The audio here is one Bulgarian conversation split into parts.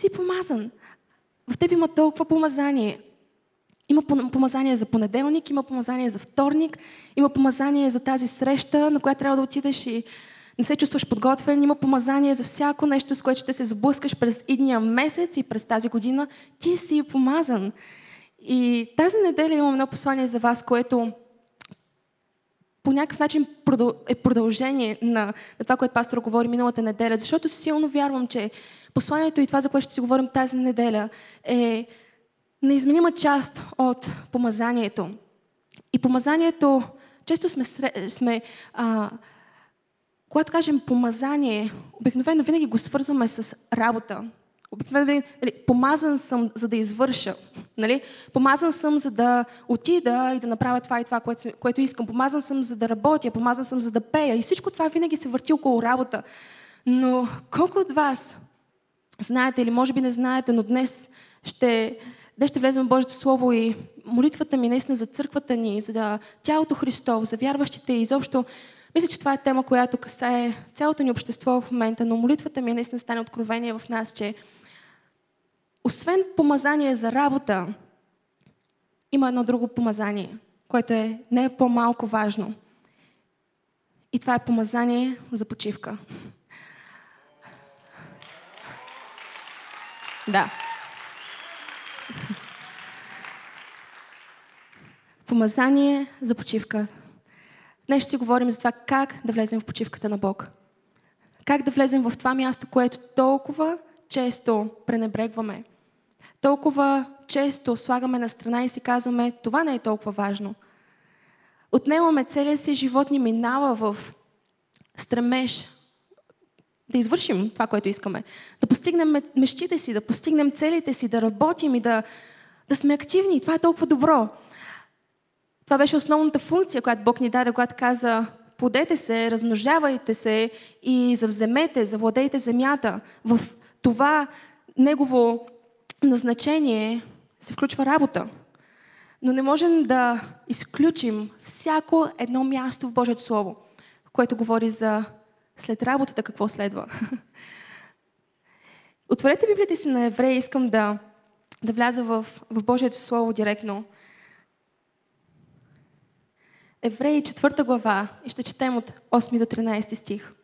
си помазан. В теб има толкова помазание. Има помазание за понеделник, има помазание за вторник, има помазание за тази среща, на която трябва да отидеш и не се чувстваш подготвен, има помазание за всяко нещо, с което ще се сблъскаш през идния месец и през тази година. Ти си помазан. И тази неделя имам едно послание за вас, което по някакъв начин е продължение на, на това, което пастор говори миналата неделя, защото силно вярвам, че посланието и това, за което ще си говорим тази неделя, е неизменима част от помазанието. И помазанието, често сме, сме а, когато кажем помазание, обикновено винаги го свързваме с работа. Обикновено нали, помазан съм, за да извърша. Нали? Помазан съм, за да отида и да направя това и това, което, което искам. Помазан съм, за да работя. Помазан съм, за да пея. И всичко това винаги се върти около работа. Но колко от вас знаете или може би не знаете, но днес ще, днес ще влезем в Божието Слово и молитвата ми наистина за църквата ни, за тялото Христов, за вярващите и изобщо мисля, че това е тема, която касае цялото ни общество в момента, но молитвата ми наистина стане откровение в нас, че освен помазание за работа, има едно друго помазание, което е не е по-малко важно. И това е помазание за почивка. Да. Помазание за почивка. Днес ще си говорим за това как да влезем в почивката на Бог. Как да влезем в това място, което толкова често пренебрегваме. Толкова често слагаме на страна и си казваме, това не е толкова важно. Отнемаме целия си живот ни минава в стремеж да извършим това, което искаме. Да постигнем мечтите си, да постигнем целите си, да работим и да, да сме активни. Това е толкова добро. Това беше основната функция, която Бог ни даде, когато каза подете се, размножавайте се и завземете, завладейте земята. В това негово назначение се включва работа. Но не можем да изключим всяко едно място в Божието Слово, което говори за след работата какво следва. Отворете Библията си на Евреи, искам да, да вляза в, в Божието Слово директно. Евреи 4 глава и ще четем от 8 до 13 стих.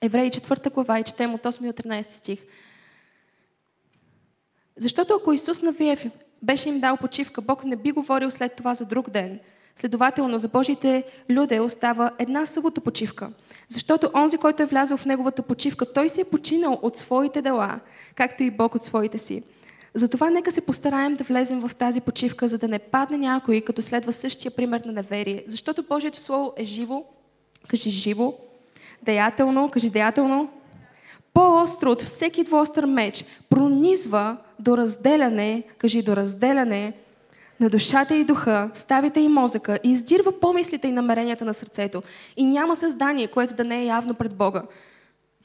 Евреи 4 глава и четем от 8 до 13 стих. Защото ако Исус Навиев беше им дал почивка, Бог не би говорил след това за друг ден. Следователно, за Божите люде остава една събота почивка. Защото онзи, който е влязъл в неговата почивка, той се е починал от своите дела, както и Бог от своите си. Затова нека се постараем да влезем в тази почивка, за да не падне някой, като следва същия пример на неверие. Защото Божието Слово е живо, кажи живо, деятелно, кажи деятелно, по-остро от всеки двостър меч, пронизва до разделяне, кажи до разделяне, на душата и духа, ставите и мозъка и издирва помислите и намеренията на сърцето. И няма създание, което да не е явно пред Бога.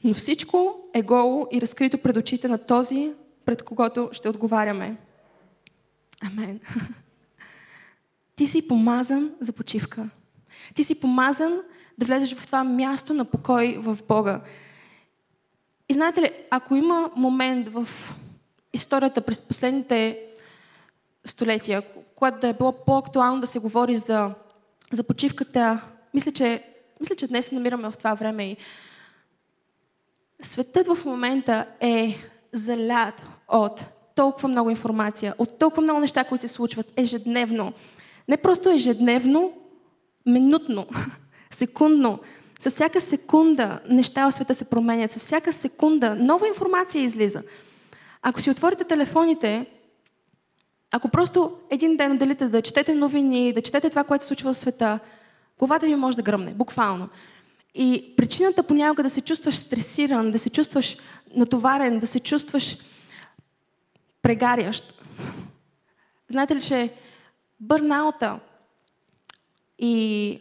Но всичко е голо и разкрито пред очите на този, пред когото ще отговаряме. Амен. Ти си помазан за почивка. Ти си помазан да влезеш в това място на покой в Бога. И знаете ли, ако има момент в историята през последните столетия, когато да е било по-актуално да се говори за, за почивката, мисля че, мисля, че днес се намираме в това време и светът в момента е залят от толкова много информация, от толкова много неща, които се случват ежедневно. Не просто ежедневно, минутно, секундно. С всяка секунда неща в света се променят. С всяка секунда нова информация излиза. Ако си отворите телефоните, ако просто един ден отделите да четете новини, да четете това, което се случва в света, главата ви може да гръмне, буквално. И причината понякога да се чувстваш стресиран, да се чувстваш натоварен, да се чувстваш прегарящ. Знаете ли, че бърнаута и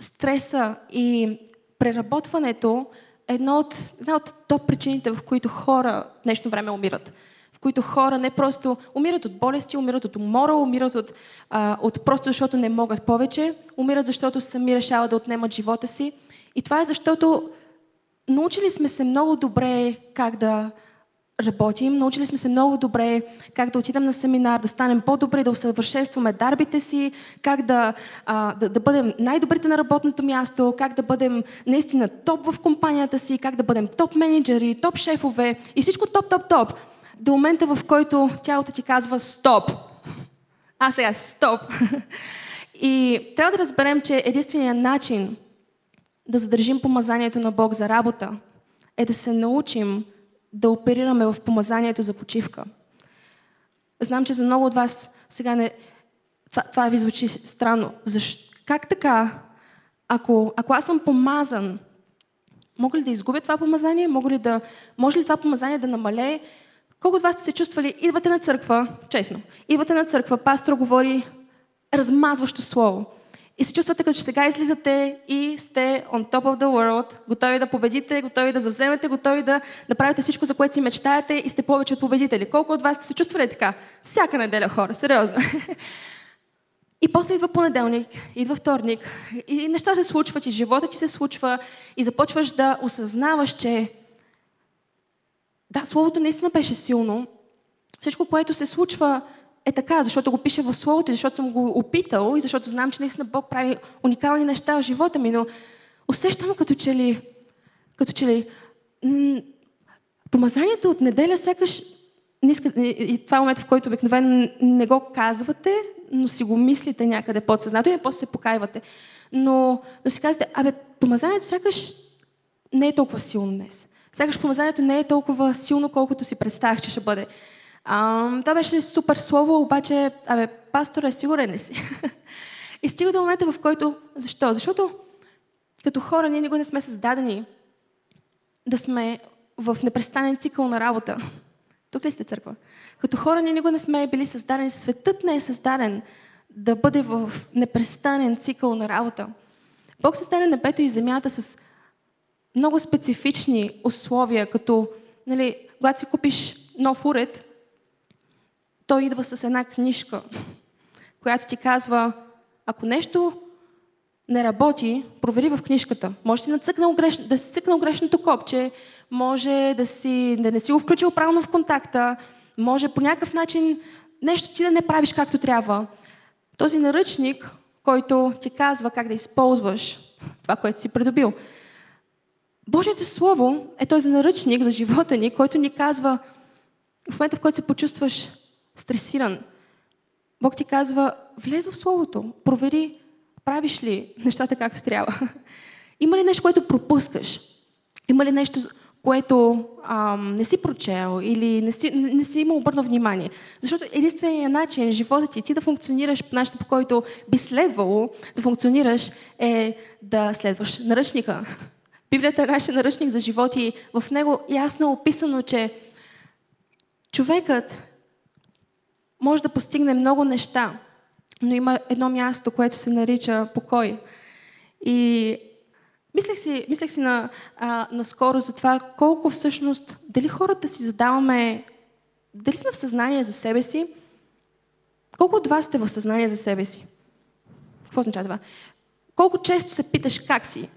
стреса и преработването е едно от, една от топ причините, в които хора в днешно време умират. В които хора не просто умират от болести, умират от умора, умират от, а, от просто защото не могат повече, умират защото сами решават да отнемат живота си. И това е защото научили сме се много добре как да работим, научили сме се много добре как да отидем на семинар, да станем по-добре, да усъвършенстваме дарбите си, как да, а, да, да бъдем най-добрите на работното място, как да бъдем наистина топ в компанията си, как да бъдем топ менеджери, топ шефове и всичко топ, топ, топ. До момента, в който тялото ти казва стоп. А сега стоп. И трябва да разберем, че единственият начин да задържим помазанието на Бог за работа е да се научим да оперираме в помазанието за почивка. Знам, че за много от вас сега не... това, това ви звучи странно. Защо? Как така? Ако, ако аз съм помазан, мога ли да изгубя това помазание? Мога ли да, може ли това помазание да намалее? Колко от вас сте се чувствали, идвате на църква, честно, идвате на църква, пастор говори размазващо слово. И се чувствате като че сега излизате и сте on top of the world, готови да победите, готови да завземете, готови да направите всичко, за което си мечтаете и сте повече от победители. Колко от вас сте се чувствали така? Всяка неделя хора, сериозно. И после идва понеделник, идва вторник, и неща се случват, и живота ти се случва, и започваш да осъзнаваш, че да, Словото наистина беше силно. Всичко, което се случва, е така, защото го пише в Словото, и защото съм го опитал и защото знам, че наистина Бог прави уникални неща в живота ми, но усещам като че ли, като че ли м- помазанието от неделя сякаш не иска, и това е момент, в който обикновено не го казвате, но си го мислите някъде подсъзнателно и после се покайвате. Но, но си казвате, абе, помазанието сякаш не е толкова силно днес. Сякаш помазанието не е толкова силно, колкото си представях, че ще бъде. А, това беше супер слово, обаче, абе, пастор е сигурен ли си? и стига до момента, в който... Защо? Защото като хора ние никога не сме създадени да сме в непрестанен цикъл на работа. Тук ли сте църква? Като хора ние никога не сме били създадени, светът не е създаден да бъде в непрестанен цикъл на работа. Бог създаде небето и земята с много специфични условия, като нали, когато си купиш нов уред, той идва с една книжка, която ти казва, ако нещо не работи, провери в книжката. Може си греш... да си цъкнал грешното копче, може да, си, да не си го включил правилно в контакта, може по някакъв начин нещо ти да не правиш както трябва. Този наръчник, който ти казва как да използваш това, което си придобил. Божието Слово е този наръчник за живота ни, който ни казва в момента, в който се почувстваш стресиран, Бог ти казва, влез в Словото, провери, правиш ли нещата както трябва. Има ли нещо, което пропускаш? Има ли нещо, което ам, не си прочел или не си, не си имал обърнал внимание? Защото единственият начин живота ти, ти да функционираш по начина, по който би следвало да функционираш, е да следваш наръчника. Библията е нашия наръчник за живот и в него ясно е описано, че човекът може да постигне много неща, но има едно място, което се нарича покой. И мислех си, мислех си на, а, наскоро за това колко всъщност, дали хората си задаваме, дали сме в съзнание за себе си, колко от вас сте в съзнание за себе си? Какво означава това? Колко често се питаш как си?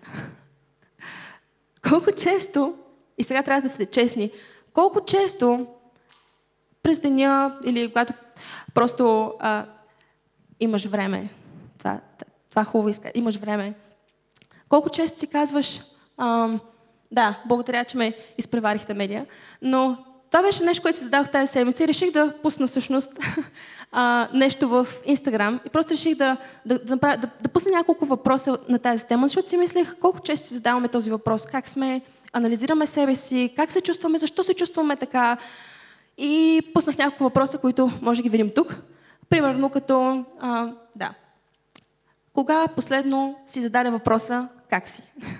Колко често, и сега трябва да сте честни, колко често през деня или когато просто а, имаш време. Това, това хубаво иска. Имаш време. Колко често си казваш, а, да, благодаря, че ме изпреварихте медия, но това беше нещо, което си задах тази седмица и реших да пусна всъщност а, нещо в Инстаграм и просто реших да, да, да, да, да пусна няколко въпроса на тази тема, защото си мислех колко често си задаваме този въпрос, как сме, анализираме себе си, как се чувстваме, защо се чувстваме така, и пуснах няколко въпроса, които може да ги видим тук. Примерно като, а, да, кога последно си зададе въпроса как си?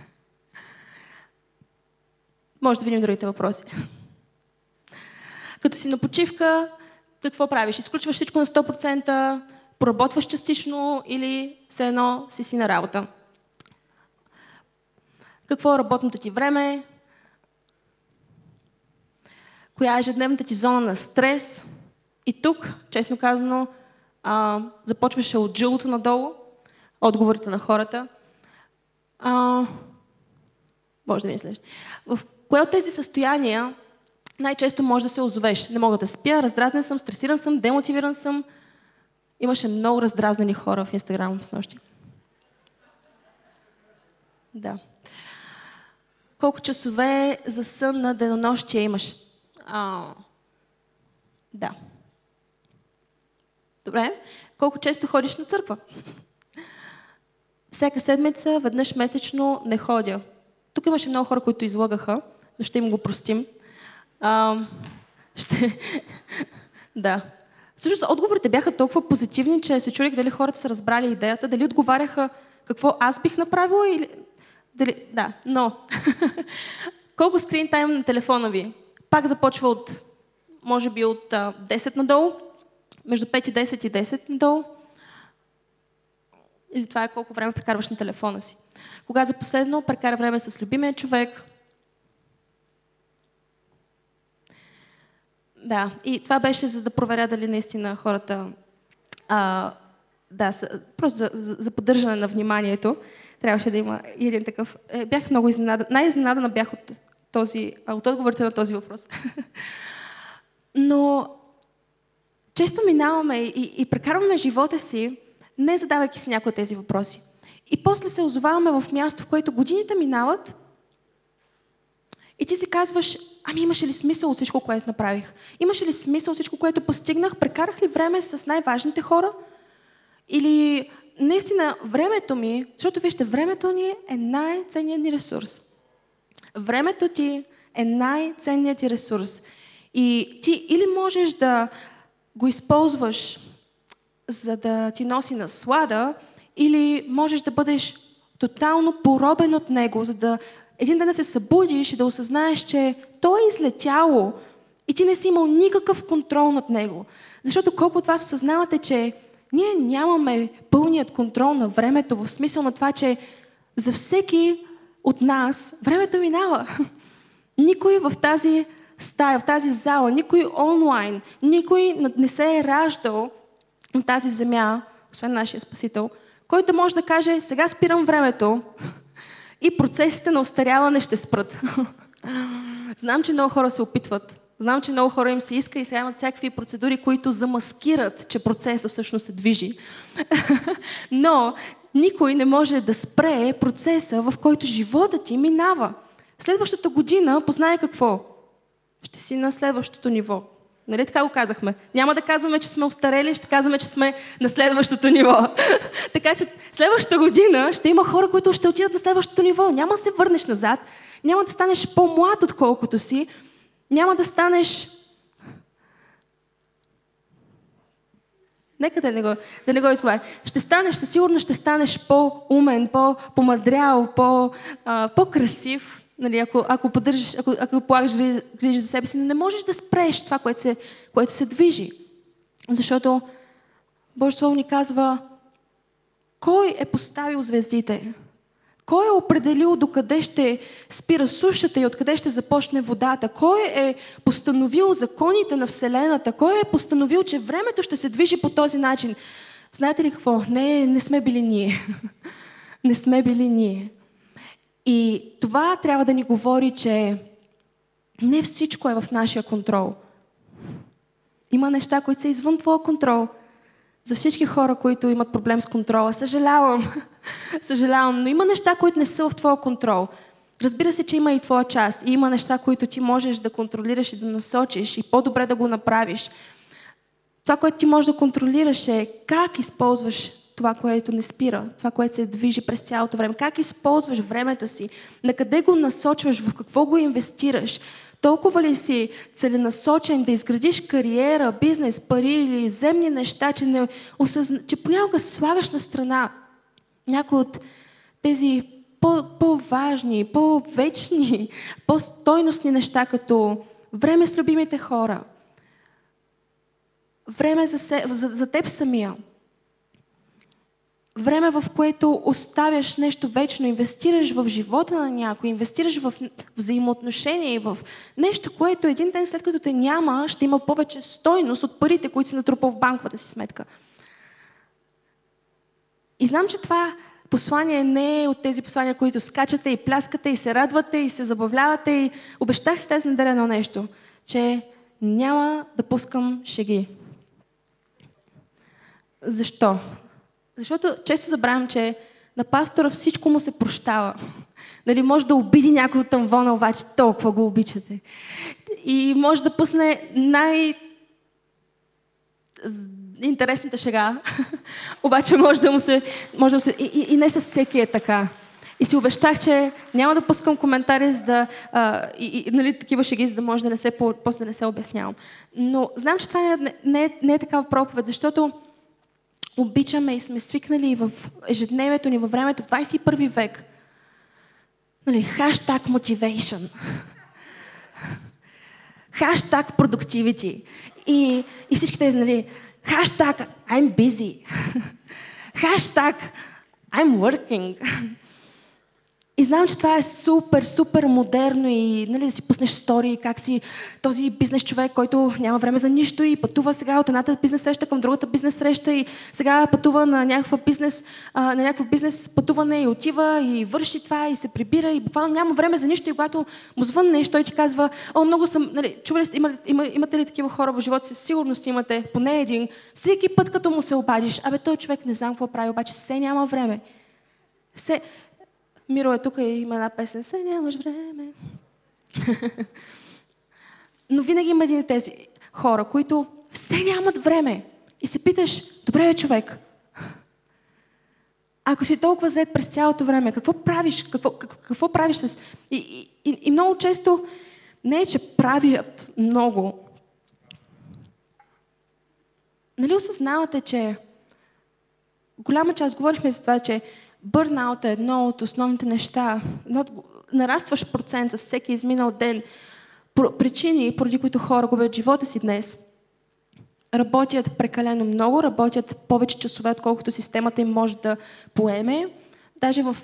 може да видим другите въпроси. Като си на почивка, какво правиш? Изключваш всичко на 100%, поработваш частично или все едно си си на работа? Какво е работното ти време? Коя е ежедневната ти зона на стрес. И тук, честно казано, а, започваше от жилото надолу, отговорите на хората. А, може да ми следваш. В кое от тези състояния най-често може да се озовеш. Не мога да спя, раздразнен съм, стресиран съм, демотивиран съм. Имаше много раздразнени хора в Инстаграм с нощи. Да. Колко часове за сън на денонощие имаш? А, да. Добре. Колко често ходиш на църква? Всяка седмица, веднъж месечно не ходя. Тук имаше много хора, които излагаха, но ще им го простим. А, ще... да. Всъщност отговорите бяха толкова позитивни, че се чудих дали хората са разбрали идеята, дали отговаряха какво аз бих направила или... Дали... Да, но... Колко скрин тайм на телефона ви? Пак започва от, може би от а, 10 надолу, между 5 и 10 и 10 надолу. Или това е колко време прекарваш на телефона си. Кога за последно прекара време с любимия човек? Да, и това беше за да проверя дали наистина хората а, да, просто за, за, за поддържане на вниманието трябваше да има един такъв. Е, бях много изненадана. Най-изненадана бях от, този, от отговорите на този въпрос. Но често минаваме и, и прекарваме живота си, не задавайки си някои от тези въпроси. И после се озоваваме в място, в което годините минават и ти си казваш, ами имаше ли смисъл от всичко, което направих? Имаше ли смисъл от всичко, което постигнах? Прекарах ли време с най-важните хора? Или наистина времето ми, защото вижте, времето ни е най-ценният ни ресурс. Времето ти е най-ценният ти ресурс. И ти или можеш да го използваш за да ти носи наслада, или можеш да бъдеш тотално поробен от него, за да един ден се събудиш и да осъзнаеш, че то е излетяло и ти не си имал никакъв контрол над него. Защото колко от вас осъзнавате, че ние нямаме пълният контрол на времето, в смисъл на това, че за всеки от нас времето минава. Никой в тази стая, в тази зала, никой онлайн, никой не се е раждал на тази земя, освен нашия Спасител, който може да каже, сега спирам времето и процесите на устаряване ще спрат. Знам, че много хора се опитват. Знам, че много хора им се иска и сега имат всякакви процедури, които замаскират, че процесът всъщност се движи. Но никой не може да спре процеса, в който живота ти минава. Следващата година познай какво? Ще си на следващото ниво. Нали така го казахме? Няма да казваме, че сме устарели, ще казваме, че сме на следващото ниво. така че следващата година ще има хора, които ще отидат на следващото ниво. Няма да се върнеш назад, няма да станеш по-млад, отколкото си, няма да станеш... Нека да не го, да не го изговаря. Ще станеш, със сигурност ще станеш по-умен, по-помадрял, по, по-красив, Нали, ако, ако, поддържаш, ако, ако полагаш грижи за себе си, но не можеш да спреш това, което се, което се движи. Защото Божието Слово ни казва, кой е поставил звездите? Кой е определил докъде ще спира сушата и откъде ще започне водата? Кой е постановил законите на Вселената? Кой е постановил, че времето ще се движи по този начин? Знаете ли какво? Не, не сме били ние. не сме били ние. И това трябва да ни говори, че не всичко е в нашия контрол. Има неща, които са извън твоя контрол. За всички хора, които имат проблем с контрола, съжалявам. съжалявам, но има неща, които не са в твоя контрол. Разбира се, че има и твоя част. И има неща, които ти можеш да контролираш и да насочиш и по-добре да го направиш. Това, което ти можеш да контролираш е как използваш това, което не спира, това, което се движи през цялото време. Как използваш времето си? На къде го насочваш? В какво го инвестираш? Толкова ли си целенасочен да изградиш кариера, бизнес, пари или земни неща, че, не осъзна... че понякога слагаш на страна някои от тези по-важни, по-вечни, по-стойностни неща, като време с любимите хора, време за, се... за, за теб самия, време, в което оставяш нещо вечно, инвестираш в живота на някой, инвестираш в взаимоотношения и в нещо, което един ден след като те няма, ще има повече стойност от парите, които си натрупал в банковата си сметка. И знам, че това послание не е от тези послания, които скачате и пляскате и се радвате и се забавлявате и обещах с тази неделя едно нещо, че няма да пускам шеги. Защо? Защото често забравям, че на пастора всичко му се прощава. Нали, може да обиди някой от тамвона, обаче толкова го обичате. И може да пусне най- интересната шега, обаче може да му се... Може да му се и, и, и не със всеки е така. И си обещах, че няма да пускам коментари, за да, а, и, и, нали, такива шеги, за да може да не се, после да не се обяснявам. Но знам, че това не, не, е, не е такава проповед, защото обичаме и сме свикнали в ежедневието ни, във времето, в 21 век. Нали, хаштаг motivation. Хаштаг productivity. И, и всички тези, нали, хаштаг I'm busy. Хаштаг I'm working. И знам, че това е супер, супер модерно и нали, да си пуснеш стори, как си този бизнес човек, който няма време за нищо и пътува сега от едната бизнес среща към другата бизнес среща и сега пътува на някаква бизнес, а, на някакво бизнес пътуване и отива и върши това и се прибира и буквално няма време за нищо и когато му звъннеш, той ти казва, о, много съм, нали, чували сте, има, има, имате ли такива хора в живота си? Сигурно си имате поне един. Всеки път, като му се обадиш, абе, той човек не знам какво прави, обаче все няма време. Все, Миро е тук и има една песен. Се нямаш време. Но винаги има един от тези хора, които все нямат време. И се питаш, добре е човек, ако си толкова зает през цялото време, какво правиш? Какво, какво, какво правиш с... И, и, и много често не е, че правят много. Нали осъзнавате, че голяма част, говорихме за това, че Бърнаут е едно от основните неща, нарастващ процент за всеки изминал ден. Причини, поради които хора губят живота си днес, работят прекалено много, работят повече часове, отколкото системата им може да поеме. Даже в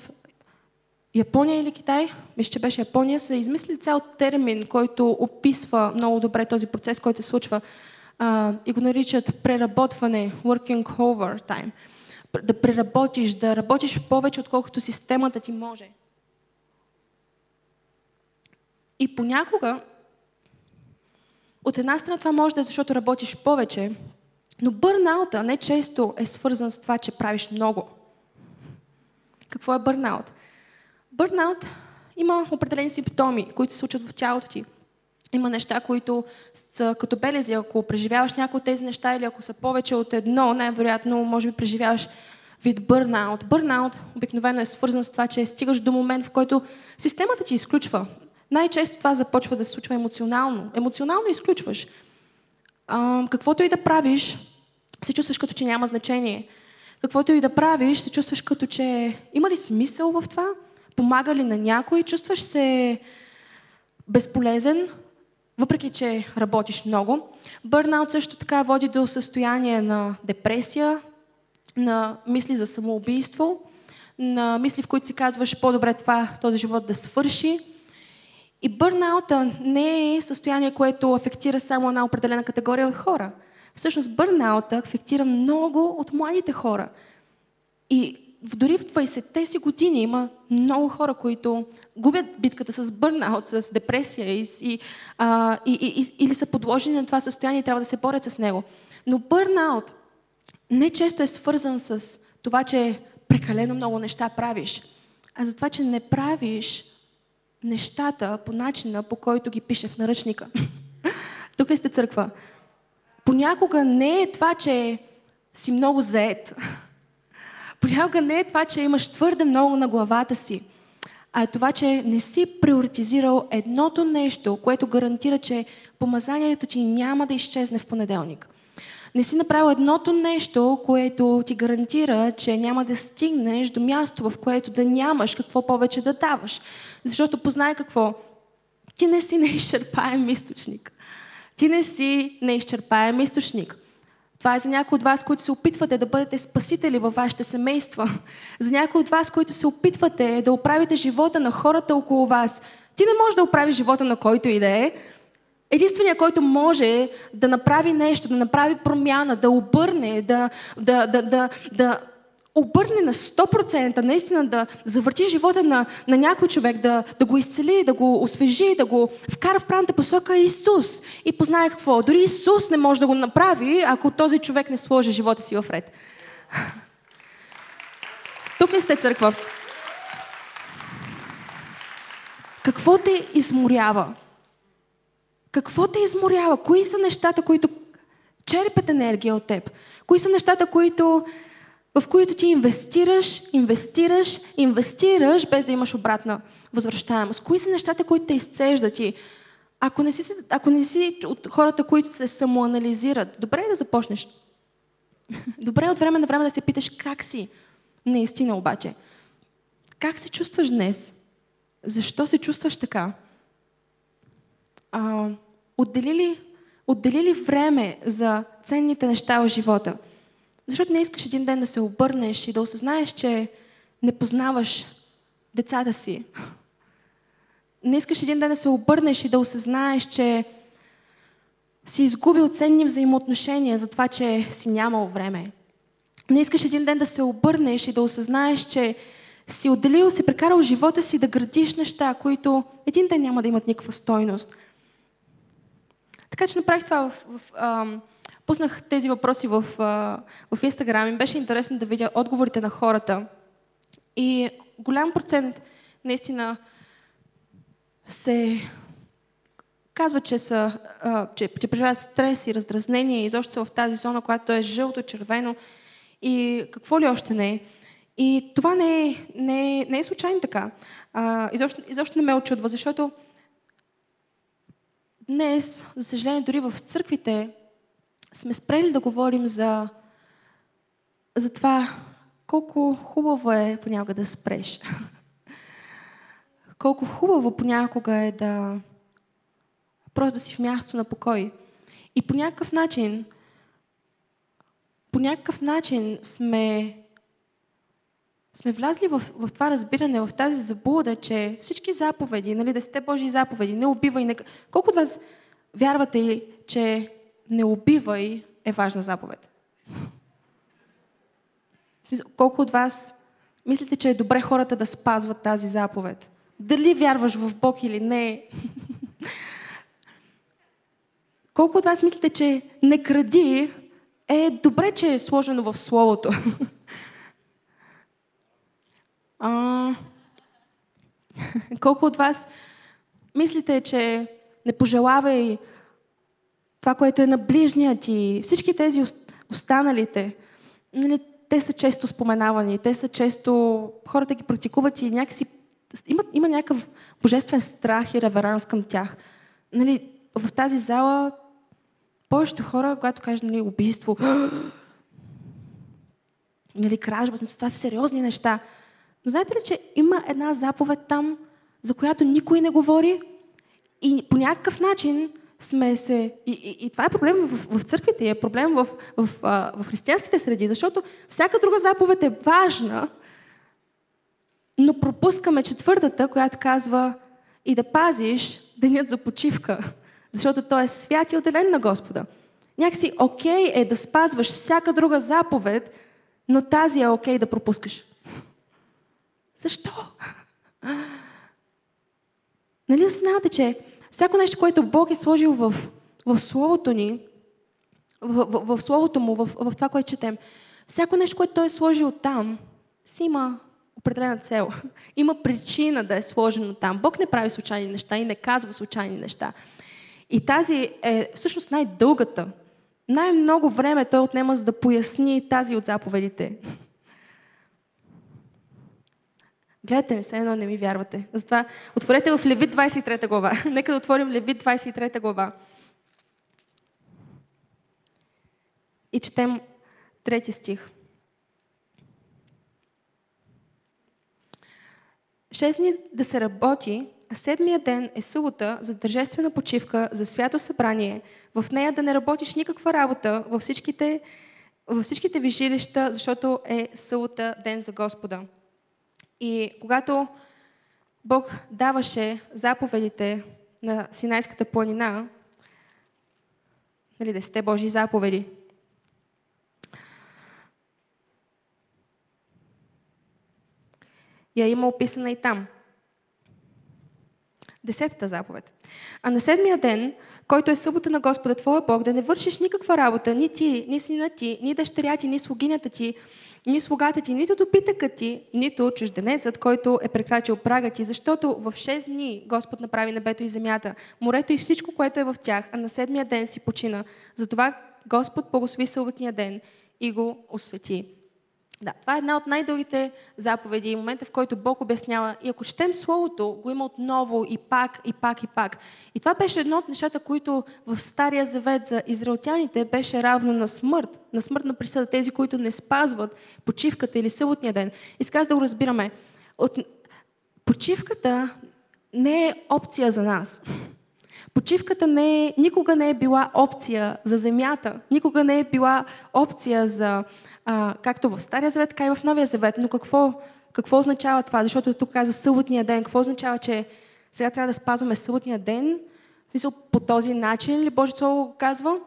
Япония или Китай, мисля, че беше Япония, са измислили цял термин, който описва много добре този процес, който се случва а, и го наричат преработване, working overtime да преработиш, да работиш повече, отколкото системата ти може. И понякога, от една страна това може да е защото работиш повече, но бърнаута не често е свързан с това, че правиш много. Какво е бърнаут? Бърнаут има определени симптоми, които се случват в тялото ти. Има неща, които са като белези. Ако преживяваш някои от тези неща или ако са повече от едно, най-вероятно може би преживяваш вид бърнаут. Бърнаут обикновено е свързан с това, че стигаш до момент, в който системата ти изключва. Най-често това започва да се случва емоционално. Емоционално изключваш. А, каквото и да правиш, се чувстваш като че няма значение. Каквото и да правиш, се чувстваш като че има ли смисъл в това? Помага ли на някой? Чувстваш се безполезен, въпреки че работиш много. Бърнаут също така води до състояние на депресия, на мисли за самоубийство, на мисли, в които си казваш по-добре това, този живот да свърши. И бърнаута не е състояние, което афектира само една определена категория от хора. Всъщност бърнаута афектира много от младите хора. И дори в 20-те си години има много хора, които губят битката с бърнаут, с депресия и, и, а, и, и, или са подложени на това състояние и трябва да се борят с него. Но бърнаут не често е свързан с това, че прекалено много неща правиш, а за това, че не правиш нещата по начина, по който ги пише в наръчника. Тук ли сте църква? Понякога не е това, че си много заед. Понякога не е това, че имаш твърде много на главата си, а е това, че не си приоритизирал едното нещо, което гарантира, че помазанието ти няма да изчезне в понеделник не си направил едното нещо, което ти гарантира, че няма да стигнеш до място, в което да нямаш какво повече да даваш. Защото познай какво. Ти не си неизчерпаем източник. Ти не си неизчерпаем източник. Това е за някои от вас, които се опитвате да бъдете спасители във вашите семейства. За някои от вас, които се опитвате да оправите живота на хората около вас. Ти не можеш да оправиш живота на който и да е, Единственият, който може да направи нещо, да направи промяна, да обърне, да, да, да, да, да обърне на 100%, наистина да завърти живота на, на някой човек, да, да го изцели, да го освежи, да го вкара в правилната посока Исус. И познае какво. Дори Исус не може да го направи, ако този човек не сложи живота си в ред. Тук ли сте църква? Какво те изморява? Какво те изморява? Кои са нещата, които черпят енергия от теб? Кои са нещата, които, в които ти инвестираш, инвестираш, инвестираш, без да имаш обратна възвръщаемост? Кои са нещата, които те изцеждат и ако не си, ако не си от хората, които се самоанализират, добре е да започнеш. Добре е от време на време да се питаш как си. Наистина обаче. Как се чувстваш днес? Защо се чувстваш така? А, отдели, ли, отдели ли време за ценните неща в живота? Защото не искаш един ден да се обърнеш и да осъзнаеш, че не познаваш децата си. Не искаш един ден да се обърнеш и да осъзнаеш, че си изгубил ценни взаимоотношения за това, че си нямал време. Не искаш един ден да се обърнеш и да осъзнаеш, че си отделил, си прекарал живота си да градиш неща, които един ден няма да имат никаква стойност. Така че направих това в... в а, пуснах тези въпроси в, в Instagram и беше интересно да видя отговорите на хората. И голям процент наистина се казва, че, са, че, че преживяват стрес и раздразнение и изобщо са в тази зона, която е жълто, червено и какво ли още не е. И това не е, не е, не е случайно така. А, изобщо, изобщо не ме очудва, защото днес, за съжаление, дори в църквите сме спрели да говорим за, за това колко хубаво е понякога да спреш. колко хубаво понякога е да просто да си в място на покой. И по някакъв начин, по някакъв начин сме сме влязли в, в това разбиране, в тази заблуда, че всички заповеди, нали, десете Божии заповеди, не убивай, не... колко от вас вярвате, че не убивай е важна заповед? Колко от вас мислите, че е добре хората да спазват тази заповед? Дали вярваш в Бог или не? Колко от вас мислите, че не кради е добре, че е сложено в Словото? А, колко от вас мислите, че не пожелавай това, което е на ближния ти, всички тези останалите, нали, те са често споменавани, те са често, хората ги практикуват и някакси има, има някакъв божествен страх и реверанс към тях. Нали, в тази зала повечето хора, когато кажат нали, убийство, нали, кражба, това са сериозни неща. Но знаете ли, че има една заповед там, за която никой не говори и по някакъв начин сме се... И, и, и това е проблем в, в църквите, е проблем в, в, в, в християнските среди, защото всяка друга заповед е важна, но пропускаме четвъртата, която казва и да пазиш денят за почивка, защото той е свят и отделен на Господа. Някакси окей okay е да спазваш всяка друга заповед, но тази е окей okay да пропускаш. Защо? Нали осъзнавате, че всяко нещо, което Бог е сложил в, в Словото ни, в, в, в Словото му, в, в това, което четем, всяко нещо, което Той е сложил там, си има определена цел. Има причина да е сложено там. Бог не прави случайни неща и не казва случайни неща. И тази е всъщност най-дългата. Най-много време Той отнема за да поясни тази от заповедите. Гледате ми, все едно не ми вярвате. Затова отворете в Левит 23 глава. Нека да отворим Левит 23 глава. И четем трети стих. Шест дни да се работи, а седмия ден е субота за тържествена почивка, за свято събрание. В нея да не работиш никаква работа във всичките, във всичките ви жилища, защото е субота ден за Господа. И когато Бог даваше заповедите на Синайската планина, нали, десете Божии заповеди, я има описана и там. Десетата заповед. А на седмия ден, който е събота на Господа Твоя Бог, да не вършиш никаква работа, ни ти, ни сина ти, ни дъщеря ти, ни слугинята ти, ни слугата ти, нито допитъкът ти, нито чужденецът, който е прекрачил прага ти, защото в 6 дни Господ направи небето и земята, морето и всичко, което е в тях, а на седмия ден си почина. Затова Господ благослови съботния ден и го освети. Да, това е една от най-дългите заповеди и момента, в който Бог обяснява. И ако четем Словото, го има отново и пак, и пак, и пак. И това беше едно от нещата, които в Стария Завет за израелтяните беше равно на смърт, на смъртна присъда. Тези, които не спазват почивката или съботния ден. И сега да го разбираме. От... Почивката не е опция за нас. Почивката не е, никога не е била опция за земята, никога не е била опция за а, както в Стария завет, така и в Новия завет. Но какво, какво означава това? Защото тук казва съботния ден. Какво означава, че сега трябва да спазваме съботния ден? В смисъл, по този начин ли Божието Слово го казва?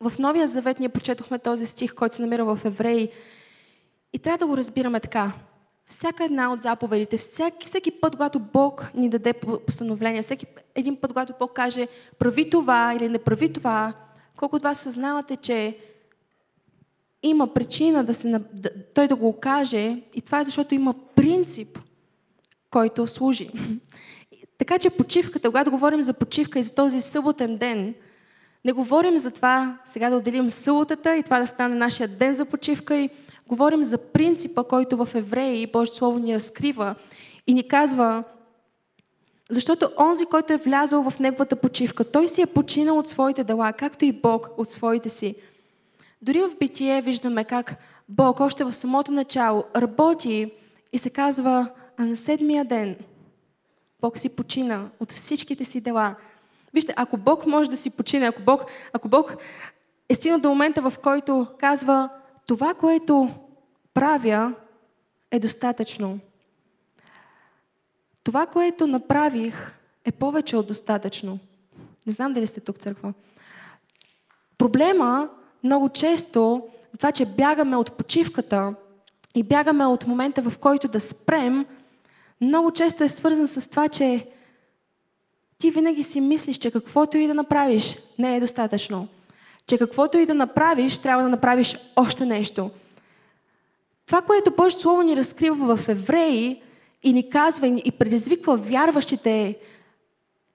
В Новия завет ние прочетохме този стих, който се намира в Евреи. И трябва да го разбираме така. Всяка една от заповедите, всеки, всеки път, когато Бог ни даде постановление, всеки един път, когато Бог каже прави това или не прави това, колко от вас съзнавате, че има причина да се, да, той да го каже и това е защото има принцип, който служи. Така че почивката, когато говорим за почивка и за този съботен ден, не говорим за това сега да отделим съботата и това да стане нашия ден за почивка и говорим за принципа, който в Евреи Божието Слово ни разкрива и ни казва, защото онзи, който е влязъл в неговата почивка, той си е починал от своите дела, както и Бог от своите си. Дори в битие виждаме как Бог още в самото начало работи и се казва, а на седмия ден Бог си почина от всичките си дела. Вижте, ако Бог може да си почине, ако Бог, ако Бог е стигнал до момента, в който казва, това, което правя, е достатъчно. Това, което направих, е повече от достатъчно. Не знам дали сте тук, църква. Проблема много често това, че бягаме от почивката и бягаме от момента, в който да спрем, много често е свързан с това, че ти винаги си мислиш, че каквото и да направиш не е достатъчно. Че каквото и да направиш, трябва да направиш още нещо. Това, което Божието Слово ни разкрива в Евреи и ни казва и предизвиква вярващите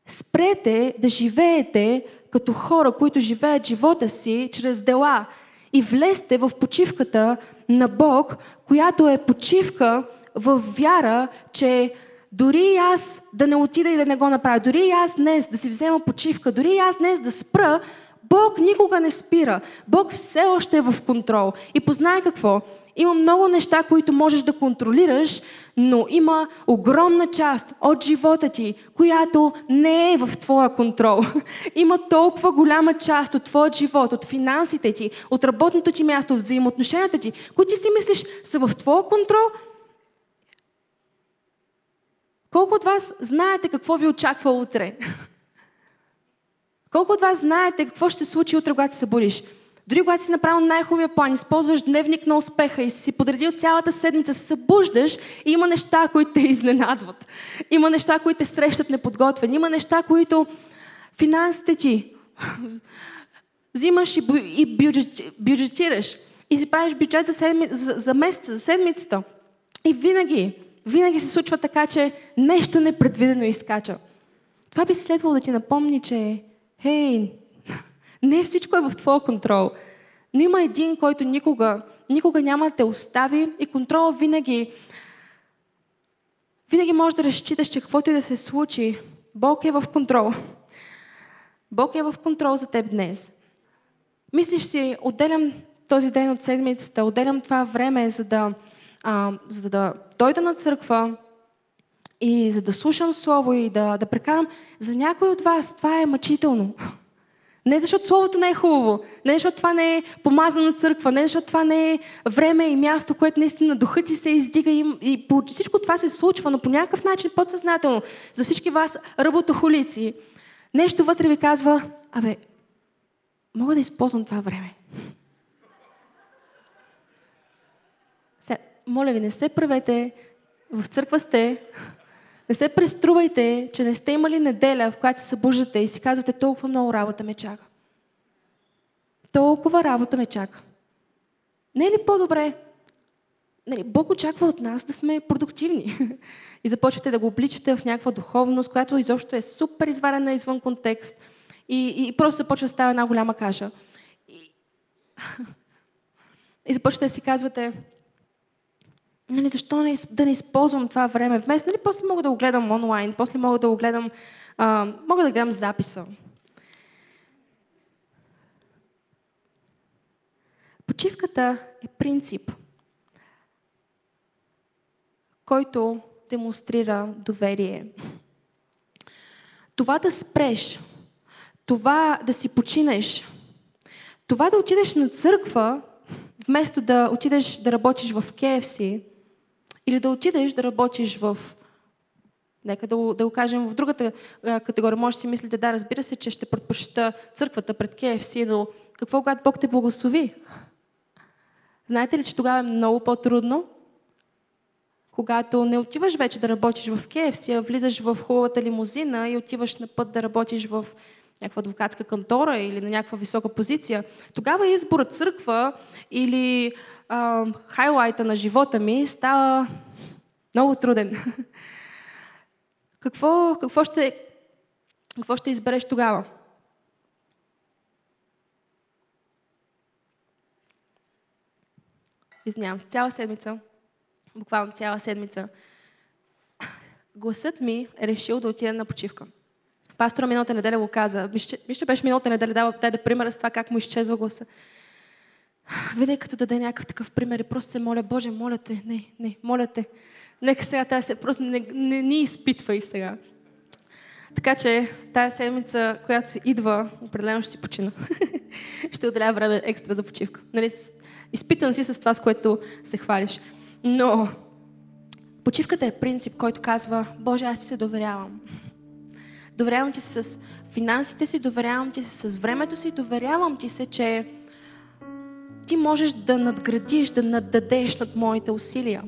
спрете да живеете като хора, които живеят живота си чрез дела и влезте в почивката на Бог, която е почивка в вяра, че дори аз да не отида и да не го направя, дори аз днес да си взема почивка, дори аз днес да спра, Бог никога не спира. Бог все още е в контрол. И познай какво? Има много неща, които можеш да контролираш, но има огромна част от живота ти, която не е в твоя контрол. Има толкова голяма част от твоя живот, от финансите ти, от работното ти място, от взаимоотношенията ти, които ти си мислиш са в твоя контрол. Колко от вас знаете какво ви очаква утре? Колко от вас знаете какво ще се случи утре, когато се събудиш? Дори когато си направил най-хубавия план, използваш дневник на успеха и си подредил цялата седмица, се събуждаш и има неща, които те изненадват. Има неща, които те срещат неподготвени. Има неща, които финансите ти взимаш и бюджетираш. И си правиш бюджет за, седми, за, за месеца, за седмицата. И винаги, винаги се случва така, че нещо непредвидено изкача. Това би следвало да ти напомни, че хей, не всичко е в твоя контрол. Но има един, който никога, никога няма да те остави и контрола винаги винаги можеш да разчиташ, че каквото и да се случи, Бог е в контрол. Бог е в контрол за теб днес. Мислиш си, отделям този ден от седмицата, отделям това време, за да, а, за да дойда на църква и за да слушам Слово и да, да прекарам. За някой от вас това е мъчително. Не защото Словото не е хубаво, не защото това не е помазана църква, не защото това не е време и място, което наистина духът ти се издига и, и всичко това се случва, но по някакъв начин подсъзнателно. За всички вас работохолици, нещо вътре ви казва, абе, мога да използвам това време. Сега, моля ви, не се правете в църква сте, не се преструвайте, че не сте имали неделя, в която се събуждате и си казвате толкова много работа ме чака. Толкова работа ме чака. Не е ли по-добре? Нали, Бог очаква от нас да сме продуктивни. И започвате да го обличате в някаква духовност, която изобщо е супер изварена извън контекст. И, и просто започва да става една голяма каша. И, и започвате да си казвате, нали, защо не, да не използвам това време? Вместо, нали, после мога да го гледам онлайн, после мога да го гледам, а, мога да гледам записа. Почивката е принцип, който демонстрира доверие. Това да спреш, това да си починеш, това да отидеш на църква, вместо да отидеш да работиш в KFC, или да отидеш да работиш в Нека да го, да го кажем в другата категория. Може да си мислите, да, разбира се, че ще предпочита църквата пред KFC, но какво когато Бог те благослови? Знаете ли, че тогава е много по-трудно? Когато не отиваш вече да работиш в KFC, а влизаш в хубавата лимузина и отиваш на път да работиш в някаква адвокатска кантора или на някаква висока позиция, тогава изборът църква или а, хайлайта на живота ми става много труден. какво, какво, ще, какво ще избереш тогава? Извинявам се, цяла седмица, буквално цяла седмица, гласът ми е решил да отида на почивка. Пастора миналата неделя го каза. Мисля, беше миналата неделя, дава даде примера с това как му изчезва гласа. Винаги като даде някакъв такъв пример и просто се моля, Боже, моля те, не, не, моля те. Нека сега тази се просто не, не ни изпитвай сега. Така че тази седмица, която идва, определено ще си почина. ще отделя време екстра за почивка. Нали, изпитан си с това, с което се хвалиш. Но почивката е принцип, който казва, Боже, аз ти се доверявам. Доверявам ти се с финансите си, доверявам ти се с времето си, доверявам ти се, че ти можеш да надградиш, да наддадеш над моите усилия.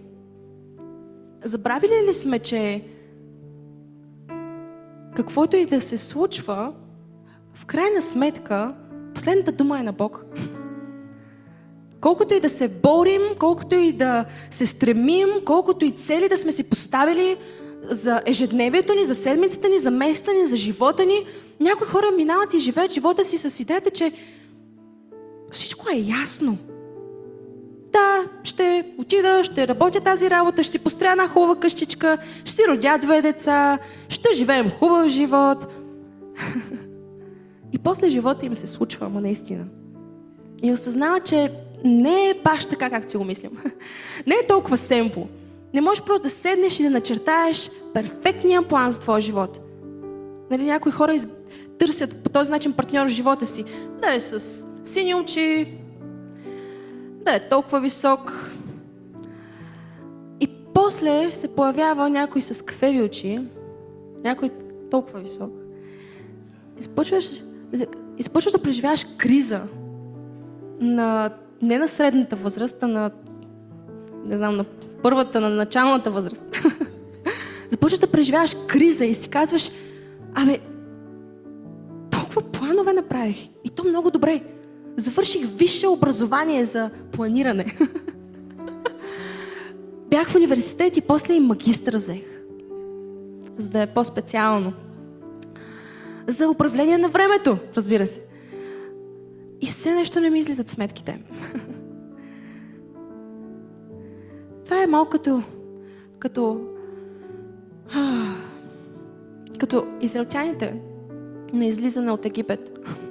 Забравили ли сме, че каквото и да се случва, в крайна сметка, последната дума е на Бог. Колкото и да се борим, колкото и да се стремим, колкото и цели да сме си поставили за ежедневието ни, за седмицата ни, за месеца ни, за живота ни, някои хора минават и живеят живота си с идеята, че всичко е ясно. Да, ще отида, ще работя тази работа, ще си построя една хубава къщичка, ще си родя две деца, ще живеем хубав живот. И после живота им се случва, ама наистина. И осъзнава, че не е баш така, както си го мислим. Не е толкова семпо. Не можеш просто да седнеш и да начертаеш перфектния план за твоя живот. Нали, някои хора из... търсят по този начин партньор в живота си. Да е с сини очи, да е толкова висок. И после се появява някой с кафеви очи, някой толкова висок. И започваш, и започваш да преживяваш криза на, не на средната възраст, а на, не знам, на първата, на началната възраст. започваш да преживяваш криза и си казваш, абе, толкова планове направих. И то много добре завърших висше образование за планиране. Бях в университет и после и магистър взех. За да е по-специално. За управление на времето, разбира се. И все нещо не ми излизат сметките. Това е малко като, като, като израелтяните на излизане от Египет.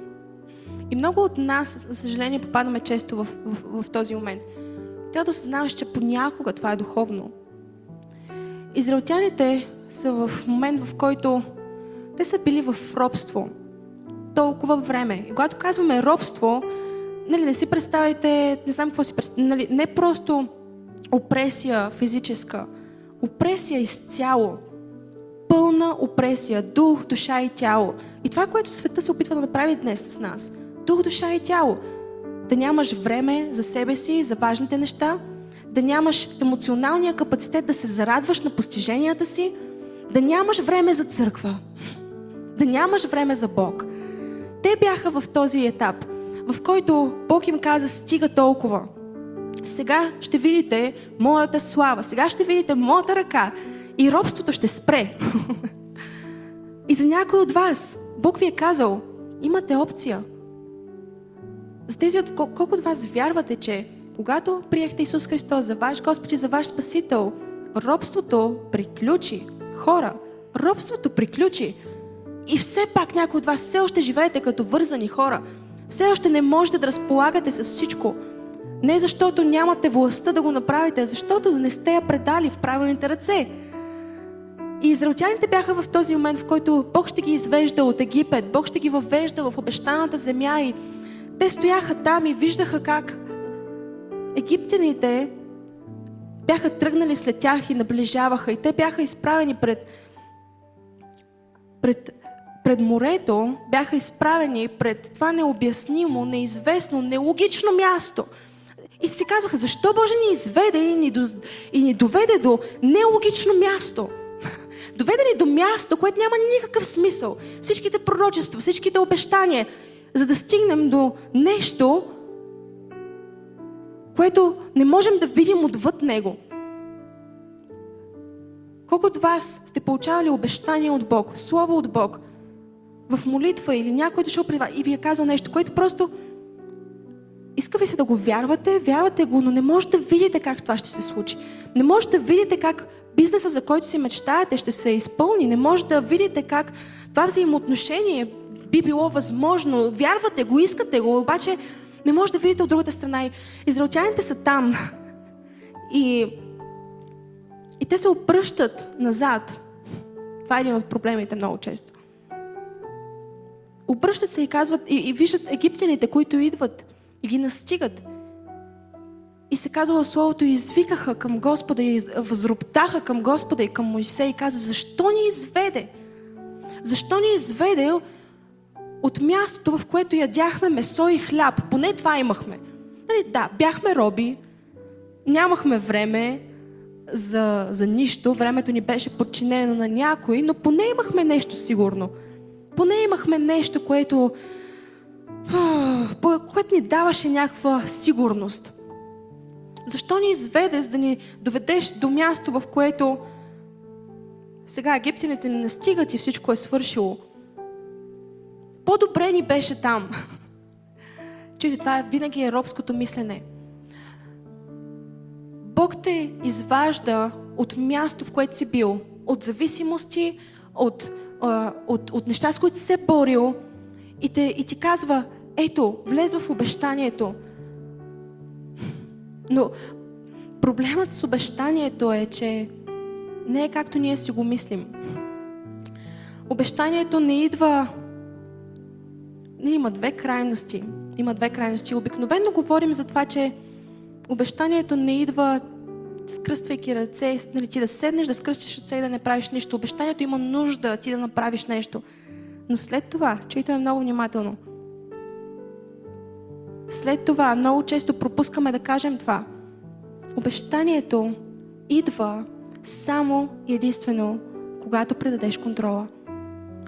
И много от нас, за съжаление, попадаме често в, в, в този момент. Трябва да осъзнаваш, че понякога това е духовно. Израелтяните са в момент, в който те са били в робство. Толкова време. И когато казваме робство, нали, не си представяйте, не знам какво си представяйте, нали, не просто опресия физическа, опресия изцяло. Пълна опресия, дух, душа и тяло. И това, което света се опитва да направи днес с нас – дух, душа и тяло. Да нямаш време за себе си, за важните неща, да нямаш емоционалния капацитет да се зарадваш на постиженията си, да нямаш време за църква, да нямаш време за Бог. Те бяха в този етап, в който Бог им каза, стига толкова. Сега ще видите моята слава, сега ще видите моята ръка и робството ще спре. и за някой от вас Бог ви е казал, имате опция. За тези, от колко от вас вярвате, че когато приехте Исус Христос за ваш Господ и за ваш Спасител, робството приключи. Хора, робството приключи. И все пак някои от вас все още живеете като вързани хора. Все още не можете да разполагате с всичко. Не защото нямате властта да го направите, а защото не сте я предали в правилните ръце. И израелтяните бяха в този момент, в който Бог ще ги извежда от Египет, Бог ще ги въвежда в обещаната земя и те стояха там и виждаха как египтяните бяха тръгнали след тях и наближаваха и те бяха изправени пред, пред, пред морето, бяха изправени пред това необяснимо, неизвестно, нелогично място. И си казваха, защо Боже ни изведе и ни, до, и ни доведе до нелогично място? Доведе ни до място, което няма никакъв смисъл. Всичките пророчества, всичките обещания, за да стигнем до нещо, което не можем да видим отвъд него. Колко от вас сте получавали обещания от Бог, слово от Бог, в молитва или някой е дошъл при вас и ви е казал нещо, което просто иска ви се да го вярвате, вярвате го, но не можете да видите как това ще се случи. Не можете да видите как бизнеса, за който си мечтаете, ще се изпълни. Не можете да видите как това взаимоотношение би било възможно. Вярвате го, искате го, обаче не може да видите от другата страна. израелтяните са там. И, и те се обръщат назад. Това е един от проблемите много често. Обръщат се и казват, и, и виждат египтяните, които идват и ги настигат. И се казва Словото, извикаха към Господа и възроптаха към Господа и към Моисей и каза, защо ни изведе? Защо ни изведе от мястото, в което ядяхме месо и хляб. Поне това имахме. Нали, да, бяхме роби, нямахме време за, за нищо, времето ни беше подчинено на някой, но поне имахме нещо сигурно. Поне имахме нещо, което, което ни даваше някаква сигурност. Защо ни изведе, за да ни доведеш до място, в което сега египтяните не настигат и всичко е свършило? По-добре ни беше там. Чуйте, това е винаги е робското мислене. Бог те изважда от място, в което си бил, от зависимости, от, от, от неща, с които си се борил и, те, и ти казва, ето, влез в обещанието. Но проблемът с обещанието е, че не е както ние си го мислим. Обещанието не идва има две крайности. Има две крайности. Обикновено говорим за това, че обещанието не идва скръствайки ръце, нали, ти да седнеш, да скръстиш ръце и да не правиш нищо. Обещанието има нужда ти да направиш нещо. Но след това, чуйте много внимателно, след това много често пропускаме да кажем това. Обещанието идва само единствено, когато предадеш контрола.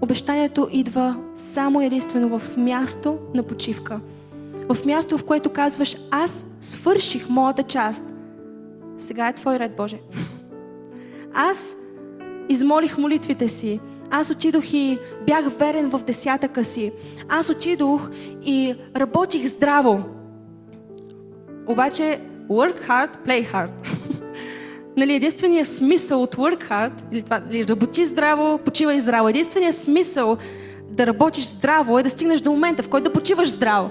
Обещанието идва само единствено в място на почивка. В място, в което казваш, аз свърших моята част. Сега е Твой ред, Боже. Аз измолих молитвите си. Аз отидох и бях верен в десятъка си. Аз отидох и работих здраво. Обаче, work hard, play hard. нали, единственият смисъл от work hard, или това, нали, работи здраво, почивай здраво, единственият смисъл да работиш здраво е да стигнеш до момента, в който да почиваш здраво.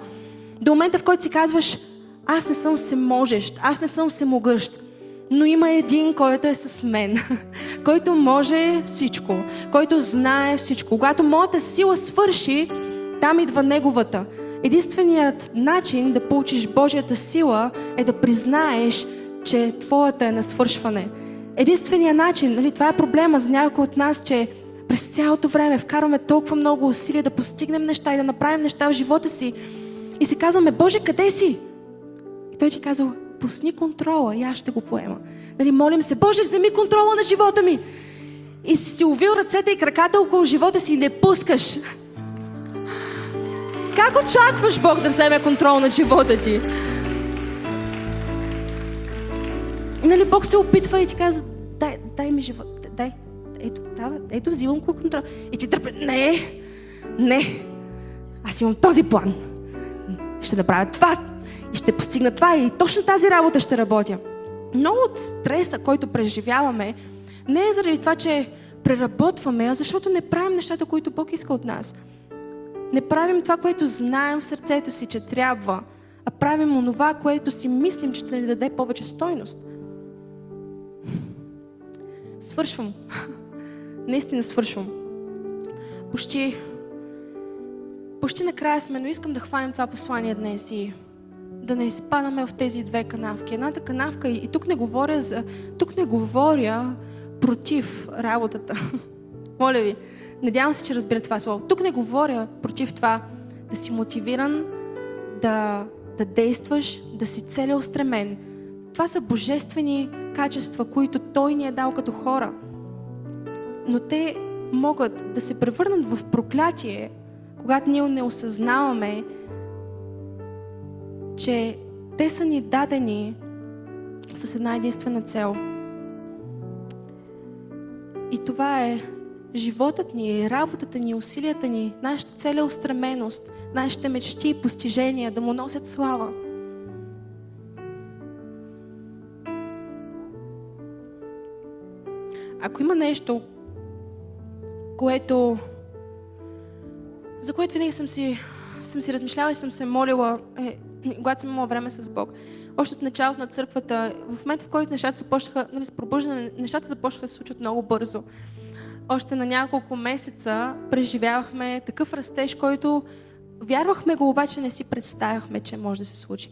До момента, в който си казваш, аз не съм се можещ, аз не съм се могъщ, но има един, който е с мен, който може всичко, който знае всичко. Когато моята сила свърши, там идва неговата. Единственият начин да получиш Божията сила е да признаеш, че твоята е на свършване. Единственият начин, нали, това е проблема за някой от нас, че през цялото време вкарваме толкова много усилия да постигнем неща и да направим неща в живота си. И си казваме, Боже, къде си? И той ти казва, пусни контрола и аз ще го поема. Нали, молим се, Боже, вземи контрола на живота ми. И си увил ръцете и краката около живота си и не пускаш. Как очакваш Бог да вземе контрол над живота ти? Нали, Бог се опитва и ти казва, дай, дай ми живот, дай, ето, дава, ето, взимам контрол. И ти търпи, не, не, аз имам този план. Ще направя това и ще постигна това и точно тази работа ще работя. Много от стреса, който преживяваме, не е заради това, че преработваме, а защото не правим нещата, които Бог иска от нас. Не правим това, което знаем в сърцето си, че трябва, а правим онова, което си мислим, че ще ни даде повече стойност. Свършвам. Наистина свършвам. Почти, почти накрая сме, но искам да хванем това послание днес и да не изпадаме в тези две канавки. Едната канавка, и тук не говоря за, тук не говоря против работата. Моля ви, надявам се, че разбирате това слово. Тук не говоря против това да си мотивиран, да, да действаш, да си целеустремен. Това са божествени качества, които Той ни е дал като хора. Но те могат да се превърнат в проклятие, когато ние не осъзнаваме, че те са ни дадени с една единствена цел. И това е животът ни, работата ни, усилията ни, нашата целеустременост, нашите мечти и постижения да му носят слава. Ако има нещо, което, за което винаги съм си, съм си размишляла и съм се молила, е, когато съм имала време с Бог. Още от началото на църквата, в момента в който нещата започнаха, нали, пробуждане, нещата започнаха да се случват много бързо. Още на няколко месеца преживявахме такъв растеж, който вярвахме го, обаче не си представяхме, че може да се случи.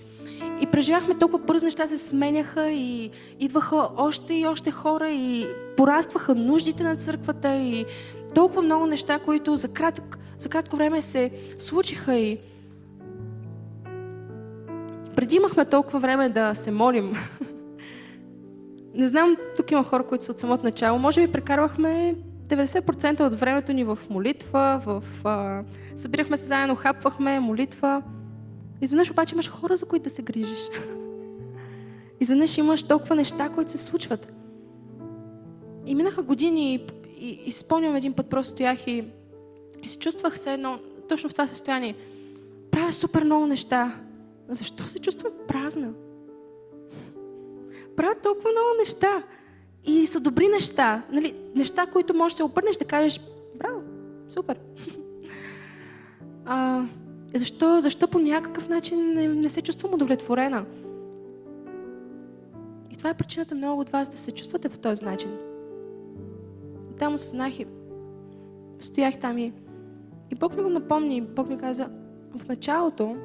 И преживяхме толкова бързо, нещата се сменяха и идваха още и още хора и порастваха нуждите на църквата и толкова много неща, които за, кратък, за кратко време се случиха и преди имахме толкова време да се молим. Не знам, тук има хора, които са от самото начало. Може би прекарвахме 90% от времето ни в молитва, в... А, събирахме се заедно, хапвахме, молитва. Изведнъж обаче имаш хора, за които да се грижиш. Изведнъж имаш толкова неща, които се случват. И минаха години и, и, и спомням един път, просто стоях и, и се чувствах се едно, точно в това състояние. Правя супер много неща. Защо се чувствам празна? Правя толкова много неща. И са добри неща. Нали, неща, които можеш да се обърнеш да кажеш, браво, супер. А, защо, защо по някакъв начин не, не се чувствам удовлетворена? И това е причината много от вас да се чувствате по този начин. Там осъзнах и стоях там и, и Бог ми го напомни. Бог ми каза, в началото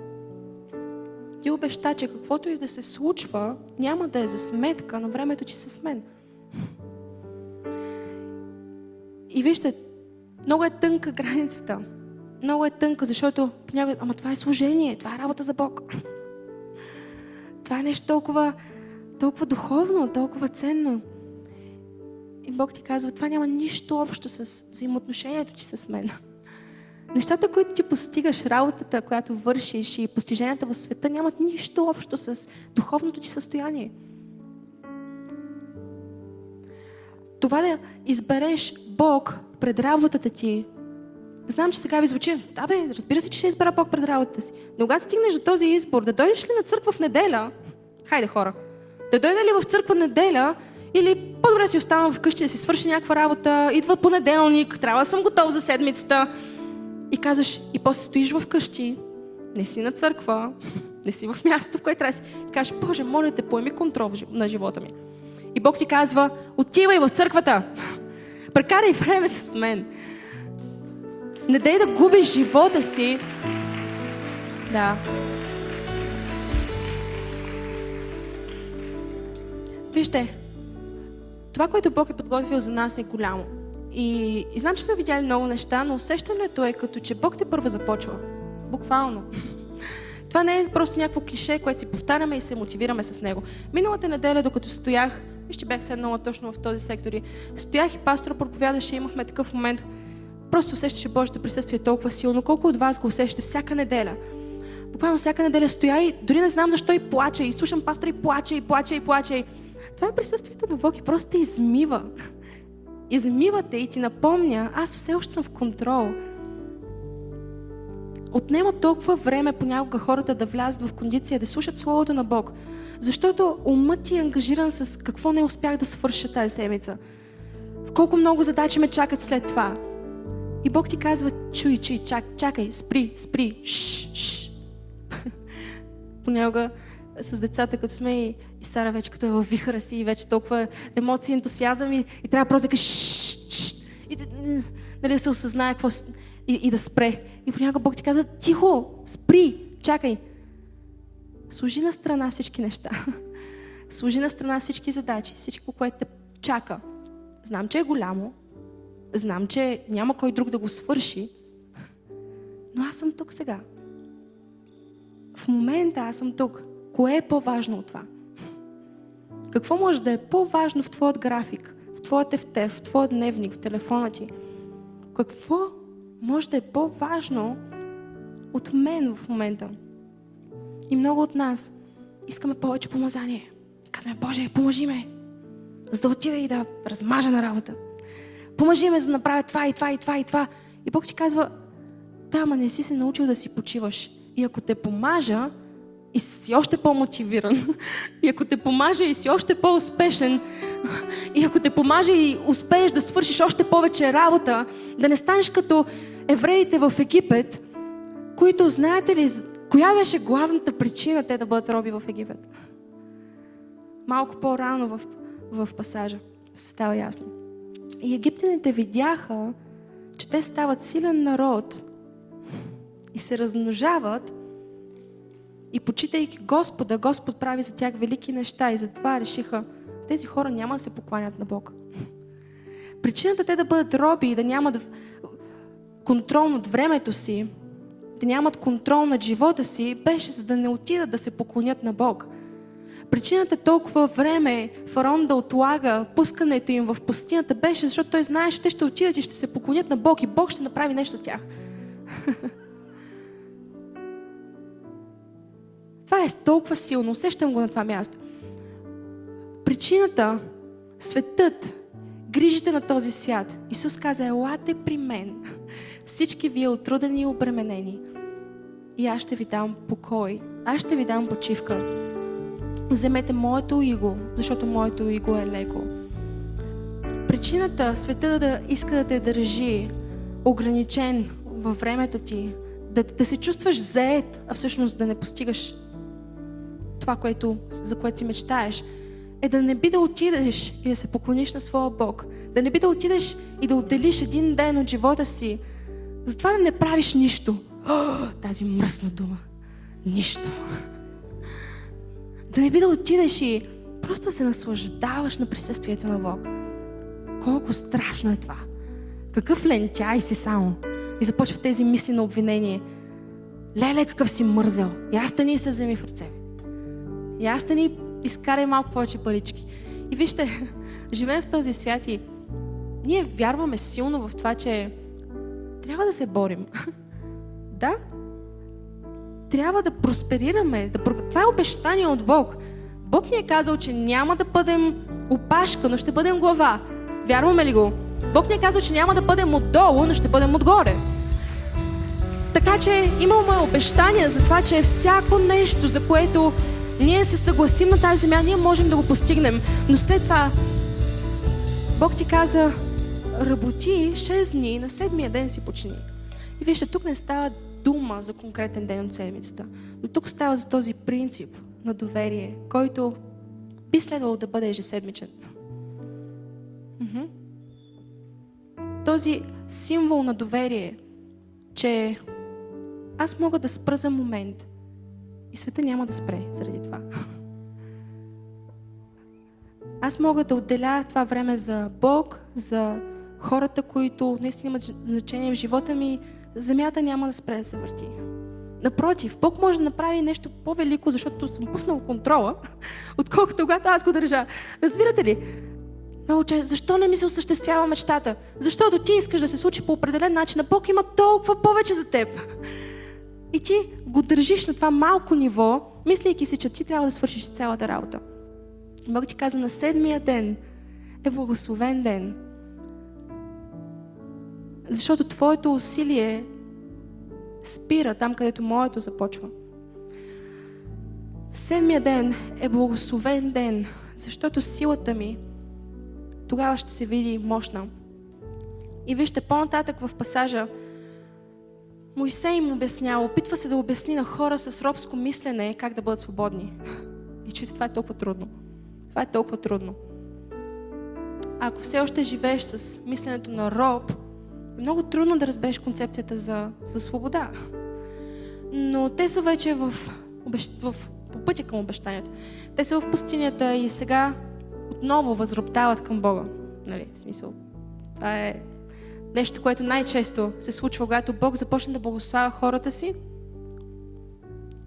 ти обеща, че каквото и да се случва, няма да е за сметка на времето ти с мен. И вижте, много е тънка границата. Много е тънка, защото понякога, ама това е служение, това е работа за Бог. Това е нещо толкова, толкова духовно, толкова ценно. И Бог ти казва, това няма нищо общо с взаимоотношението ти с мен. Нещата, които ти постигаш, работата, която вършиш и постиженията в света нямат нищо общо с духовното ти състояние. Това да избереш Бог пред работата ти, знам, че сега ви звучи, да бе, разбира се, че ще избера Бог пред работата си. Но когато стигнеш до този избор, да дойдеш ли на църква в неделя, хайде хора, да дойда ли в църква неделя или по-добре си оставам вкъщи да си свърши някаква работа, идва понеделник, трябва да съм готов за седмицата, и казваш, и после стоиш в къщи, не си на църква, не си в място, в което трябва да си. И кажеш, Боже, моля те, поеми контрол на живота ми. И Бог ти казва, отивай в църквата, прекарай време с мен. Не дай да губиш живота си. Да. Вижте, това, което Бог е подготвил за нас е голямо. И, и знам, че сме видяли много неща, но усещането е като, че Бог те първа започва. Буквално. Това не е просто някакво клише, което си повтаряме и се мотивираме с него. Миналата неделя, докато стоях, вижте, бях седнала точно в този сектор и стоях и пастора проповядаше, имахме такъв момент, просто усещаше Божието присъствие толкова силно. Колко от вас го усещате всяка неделя? Буквално всяка неделя стоя и дори не знам защо и плача. И слушам пастора и плача, и плача, и плача. И... Това е присъствието на Бог и просто те измива. Измива те и ти напомня, аз все още съм в контрол. Отнема толкова време понякога хората да влязат в кондиция, да слушат Словото на Бог. Защото умът ти е ангажиран с какво не успях да свърша тази седмица. Колко много задачи ме чакат след това. И Бог ти казва, чуй, чуй, чак, чакай, спри, спри, шш, шш. Понякога с децата, като сме и, и Сара вече като е във вихара си и вече толкова емоции, ентусиазъм и, и трябва просто да кажеш и да, нали, се осъзнае какво и, и да спре. И понякога Бог ти казва, тихо, спри, чакай. Служи на страна всички неща. Служи на страна всички задачи, всичко, което те чака. Знам, че е голямо, знам, че няма кой друг да го свърши, но аз съм тук сега. В момента аз съм тук. Кое е по-важно от това? Какво може да е по-важно в твоят график, в твоят ефтер, в твоят дневник, в телефона ти? Какво може да е по-важно от мен в момента? И много от нас искаме повече помазание. Казваме, Боже, поможи ме, за да отида и да размажа на работа. Поможи ме, за да направя това и това и това и това. И Бог ти казва, да, ма не си се научил да си почиваш. И ако те помажа, и си още по-мотивиран, и ако те помаже и си още по-успешен, и ако те помаже и успееш да свършиш още повече работа, да не станеш като евреите в Египет, които, знаете ли, коя беше главната причина те да бъдат роби в Египет? Малко по-рано в, в пасажа се става ясно. И египтяните видяха, че те стават силен народ и се размножават и почитайки Господа, Господ прави за тях велики неща и затова решиха, тези хора няма да се покланят на Бог. Причината те да бъдат роби и да нямат контрол над времето си, да нямат контрол над живота си, беше за да не отидат да се поклонят на Бог. Причината толкова време фараон да отлага пускането им в пустинята беше, защото той знаеше, че те ще отидат и ще се поклонят на Бог и Бог ще направи нещо за тях. Това е толкова силно, усещам го на това място. Причината, светът, грижите на този свят. Исус каза, елате при мен, всички вие отрудени и обременени. И аз ще ви дам покой, аз ще ви дам почивка. Вземете моето иго, защото моето иго е леко. Причината света да иска да те държи ограничен във времето ти, да, да се чувстваш заед, а всъщност да не постигаш това, което, за което си мечтаеш, е да не би да отидеш и да се поклониш на своя Бог. Да не би да отидеш и да отделиш един ден от живота си, затова да не правиш нищо. О, тази мръсна дума. Нищо. Да не би да отидеш и просто се наслаждаваш на присъствието на Бог. Колко страшно е това. Какъв лентяй си само. И започва тези мисли на обвинение. Леле, какъв си мързел. И аз ни се вземи в ръце. И аз ни изкарай малко повече парички. И вижте, живеем в този свят и ние вярваме силно в това, че трябва да се борим. да? Трябва да просперираме. Да... Това е обещание от Бог. Бог ни е казал, че няма да бъдем опашка, но ще бъдем глава. Вярваме ли го? Бог ни е казал, че няма да бъдем отдолу, но ще бъдем отгоре. Така че имаме обещания за това, че всяко нещо, за което ние се съгласим на тази земя, ние можем да го постигнем. Но след това Бог ти каза, работи 6 дни, на седмия ден си почини. И вижте, тук не става дума за конкретен ден от седмицата, но тук става за този принцип на доверие, който би следвало да бъде ежеседмичен. Този символ на доверие, че аз мога да спра момент и света няма да спре заради това. Аз мога да отделя това време за Бог, за хората, които наистина имат значение в живота ми. Земята няма да спре да се върти. Напротив, Бог може да направи нещо по-велико, защото съм пуснал контрола, отколкото когато аз го държа. Разбирате ли? Много че, защо не ми се осъществява мечтата? Защото ти искаш да се случи по определен начин, а Бог има толкова повече за теб. И ти го държиш на това малко ниво, мислейки си, че ти трябва да свършиш цялата работа. Бог ти казва, на седмия ден е благословен ден. Защото твоето усилие спира там, където моето започва. Седмия ден е благословен ден, защото силата ми тогава ще се види мощна. И вижте, по-нататък в пасажа, Моисей им обяснява, опитва се да обясни на хора с робско мислене как да бъдат свободни. И чуйте, това е толкова трудно. Това е толкова трудно. А ако все още живееш с мисленето на роб, е много трудно да разбереш концепцията за, за свобода. Но те са вече в, в, по пътя към обещанието. Те са в пустинята и сега отново възроптават към Бога. Нали, в смисъл. Това е нещо, което най-често се случва, когато Бог започне да благославя хората си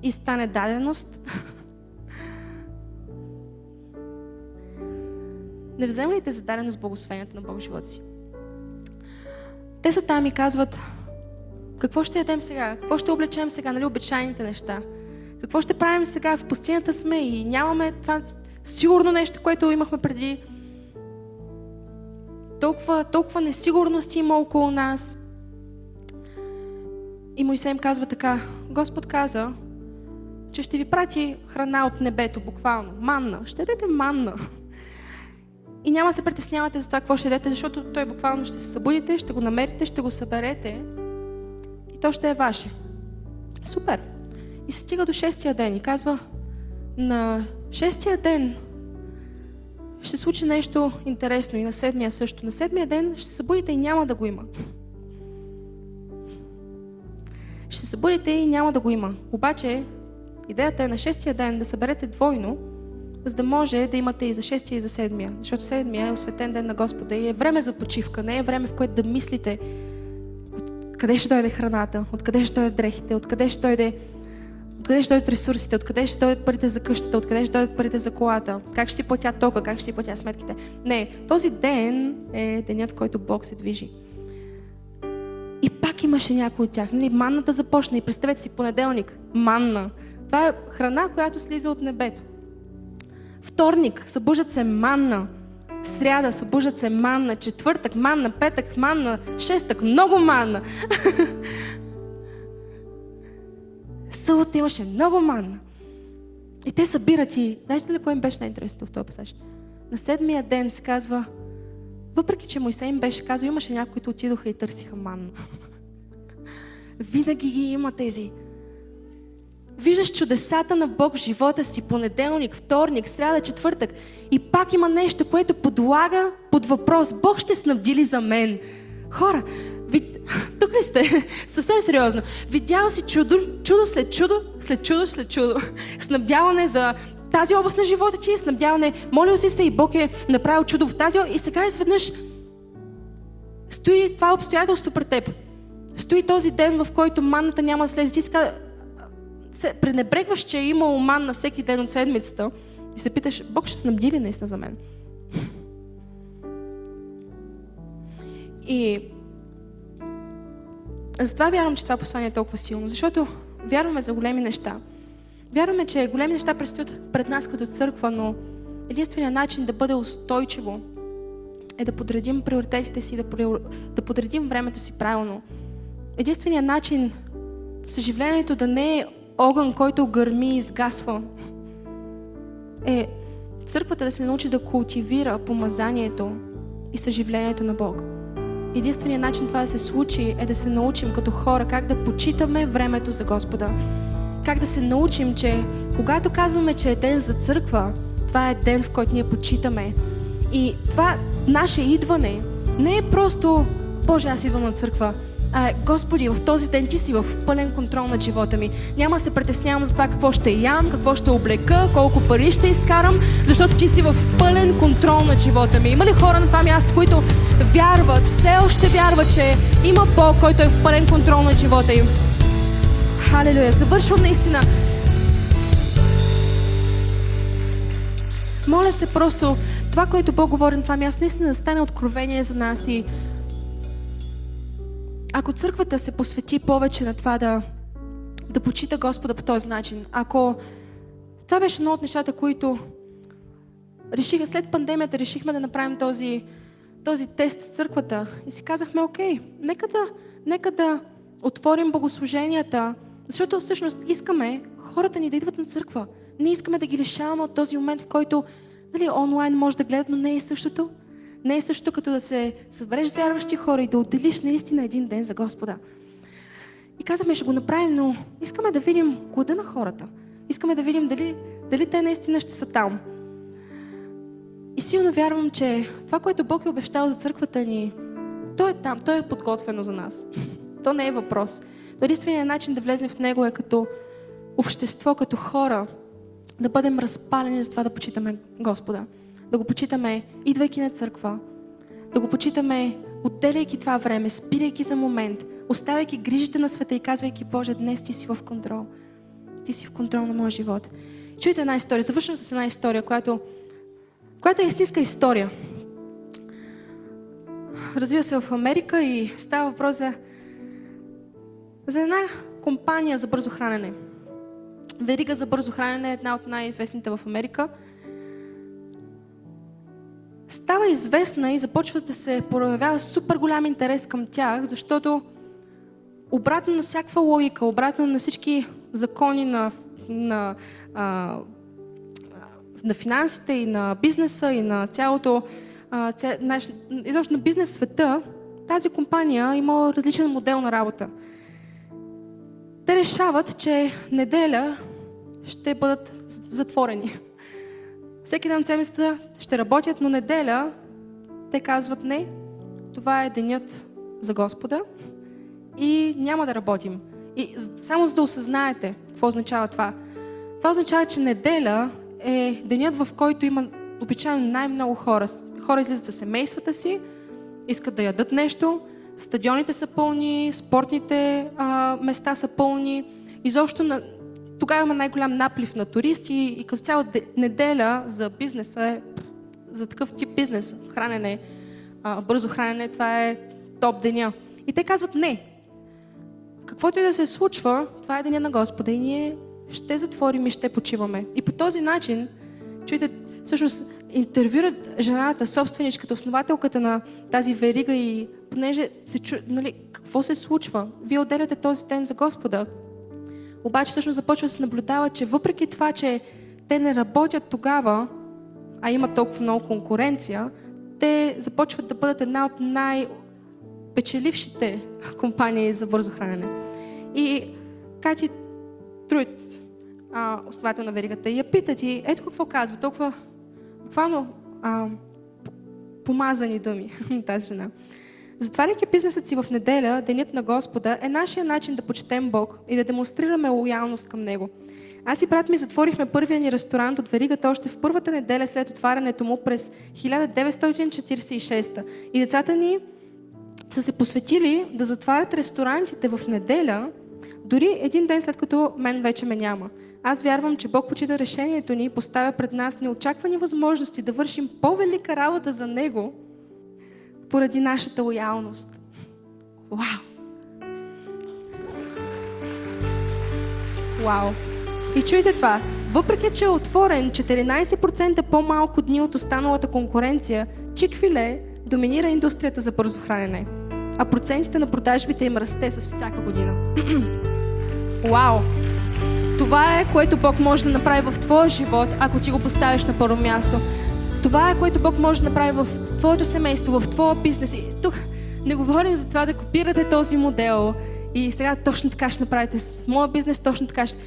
и стане даденост. Не вземайте за даденост благословението на Бог в живота си. Те са там и казват, какво ще ядем сега? Какво ще облечем сега? Нали, обичайните неща. Какво ще правим сега? В пустинята сме и нямаме това сигурно нещо, което имахме преди. Толкова, толкова несигурности има около нас. И Моисей им казва така, Господ каза, че ще ви прати храна от небето, буквално. Манна. Ще дадете манна. И няма да се притеснявате за това какво ще дадете, защото той буквално ще се събудите, ще го намерите, ще го съберете и то ще е ваше. Супер! И се стига до шестия ден и казва, на шестия ден ще случи нещо интересно и на седмия също. На седмия ден ще се събудите и няма да го има. Ще се събудите и няма да го има. Обаче, идеята е на шестия ден да съберете двойно, за да може да имате и за шестия и за седмия. Защото седмия е осветен ден на Господа и е време за почивка, не е време в което да мислите откъде ще дойде храната, откъде ще дойдат дрехите, откъде ще дойде Откъде ще дойдат ресурсите, откъде ще дойдат парите за къщата, откъде ще дойдат парите за колата, как ще си платя тока, как ще си платя сметките. Не, този ден е денят, който Бог се движи. И пак имаше някой от тях. Нали, манната започна и представете си понеделник. Манна. Това е храна, която слиза от небето. Вторник, събуждат се манна. Сряда, събуждат се манна. Четвъртък, манна. Петък, манна. Шестък, много манна. Събота имаше много манна. И те събират и, знаете ли кое им беше най-интересното в този пасаж? На седмия ден се казва, въпреки че Мойсей им беше казал, имаше някои, които отидоха и търсиха манна. Винаги ги има тези. Виждаш чудесата на Бог в живота си, понеделник, вторник, сряда, четвъртък. И пак има нещо, което подлага под въпрос. Бог ще снабди ли за мен? Хора. Тук ли сте? Съвсем сериозно. Видял си чудо, чудо след чудо, след чудо след чудо. Снабдяване за тази област на живота ти, снабдяване. Молил си се и Бог е направил чудо в тази и сега изведнъж стои това обстоятелство пред теб. Стои този ден, в който манната няма да слезе. Ти сега се пренебрегваш, че е имало манна всеки ден от седмицата и се питаш, Бог ще снабди ли наистина за мен? И затова вярвам, че това послание е толкова силно, защото вярваме за големи неща. Вярваме, че големи неща предстоят пред нас като църква, но единственият начин да бъде устойчиво е да подредим приоритетите си, да, да подредим времето си правилно. Единственият начин съживлението да не е огън, който гърми и изгасва, е църквата да се научи да култивира помазанието и съживлението на Бог. Единственият начин това да се случи е да се научим като хора как да почитаме времето за Господа. Как да се научим, че когато казваме, че е ден за църква, това е ден, в който ние почитаме. И това наше идване не е просто Боже, аз идвам на църква, Господи, в този ден ти си в пълен контрол на живота ми. Няма се притеснявам за това какво ще ям, какво ще облека, колко пари ще изкарам, защото ти си в пълен контрол на живота ми. Има ли хора на това място, които вярват, все още вярват, че има Бог, който е в пълен контрол на живота им? Халелуя. Завършвам наистина. Моля се просто това, което Бог говори на това място, наистина да стане откровение за нас и ако църквата се посвети повече на това да, да почита Господа по този начин, ако това беше едно от нещата, които решиха, след пандемията решихме да направим този, този тест с църквата и си казахме, окей, нека да, нека да отворим богослуженията, защото всъщност искаме хората ни да идват на църква. Не искаме да ги лишаваме от този момент, в който нали, онлайн може да гледат, но не е същото. Не е също като да се събереш с вярващи хора и да отделиш наистина един ден за Господа. И казваме, ще го направим, но искаме да видим глада на хората. Искаме да видим дали, дали те наистина ще са там. И силно вярвам, че това, което Бог е обещал за църквата ни, то е там, то е подготвено за нас. То не е въпрос. Единственият начин да влезем в него е като общество, като хора, да бъдем разпалени за това да почитаме Господа. Да го почитаме, идвайки на църква, да го почитаме, отделяйки това време, спирайки за момент, оставяйки грижите на света и казвайки, Боже, днес ти си в контрол. Ти си в контрол на моя живот. Чуйте една история. Завършвам с една история, която, която е истинска история. Развива се в Америка и става въпрос за, за една компания за бързо хранене. Верига за бързо хранене е една от най-известните в Америка. Става известна и започва да се проявява супер голям интерес към тях, защото обратно на всякаква логика, обратно на всички закони на, на, а, на финансите и на бизнеса и на цялото, изобщо на бизнес света, тази компания има различен модел на работа. Те решават, че неделя ще бъдат затворени. Всеки ден от седмицата ще работят, но неделя те казват не, това е денят за Господа и няма да работим. И само за да осъзнаете какво означава това. Това означава, че неделя е денят, в който има обичайно най-много хора. Хора излизат за семействата си, искат да ядат нещо, стадионите са пълни, спортните а, места са пълни. Изобщо на, тогава има най-голям наплив на туристи и като цяло неделя за бизнеса е, за такъв тип бизнес, хранене, бързо хранене, това е топ деня. И те казват не. Каквото и да се случва, това е деня на Господа и ние ще затворим и ще почиваме. И по този начин, чуйте, всъщност интервюрат жената, собственичката, основателката на тази верига и понеже се чу, нали, какво се случва? Вие отделяте този ден за Господа. Обаче всъщност започва да се наблюдава, че въпреки това, че те не работят тогава, а има толкова много конкуренция, те започват да бъдат една от най-печелившите компании за бързо хранене. И Кати Труит, основател на веригата, я питат и ето какво казва, толкова буквално а, помазани думи тази жена. Затваряйки бизнесът си в неделя, Денят на Господа, е нашия начин да почетем Бог и да демонстрираме лоялност към Него. Аз и брат ми затворихме първия ни ресторант от веригата още в първата неделя след отварянето му през 1946. И децата ни са се посветили да затварят ресторантите в неделя, дори един ден след като мен вече ме няма. Аз вярвам, че Бог почита решението ни и поставя пред нас неочаквани възможности да вършим по-велика работа за Него, поради нашата лоялност. Вау! Вау! И чуйте това. Въпреки, че е отворен 14% по-малко дни от останалата конкуренция, Чикфиле доминира индустрията за бързо хранене, а процентите на продажбите им расте с всяка година. Вау! Това е, което Бог може да направи в твоя живот, ако ти го поставиш на първо място. Това е, което Бог може да направи в твоето семейство, в твоя бизнес. И тук не говорим за това да копирате този модел и сега точно така ще направите с моя бизнес, точно така ще...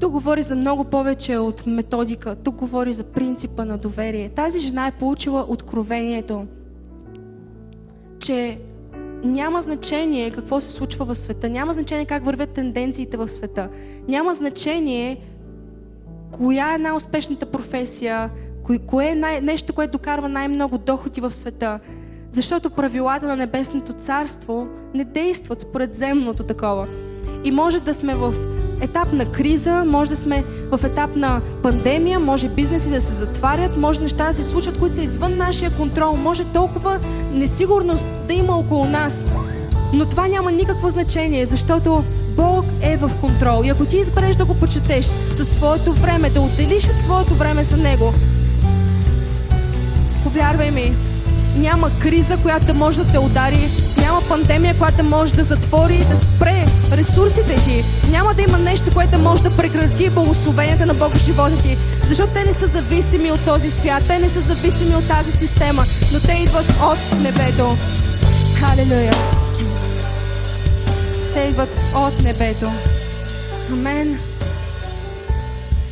Тук говори за много повече от методика. Тук говори за принципа на доверие. Тази жена е получила откровението, че няма значение какво се случва в света, няма значение как вървят тенденциите в света, няма значение коя е най-успешната професия, Кое, кое е най- нещо, което докарва най-много доходи в света? Защото правилата на Небесното царство не действат според земното такова. И може да сме в етап на криза, може да сме в етап на пандемия, може бизнеси да се затварят, може неща да се случат, които са извън нашия контрол, може толкова несигурност да има около нас. Но това няма никакво значение, защото Бог е в контрол. И ако ти избереш да го почетеш със своето време, да отделиш от своето време за Него, повярвай ми, няма криза, която може да те удари, няма пандемия, която може да затвори и да спре ресурсите ти. Няма да има нещо, което може да прекрати благословенията на Бога в живота ти. Защото те не са зависими от този свят, те не са зависими от тази система, но те идват от небето. Халелуя! Те идват от небето. Амен.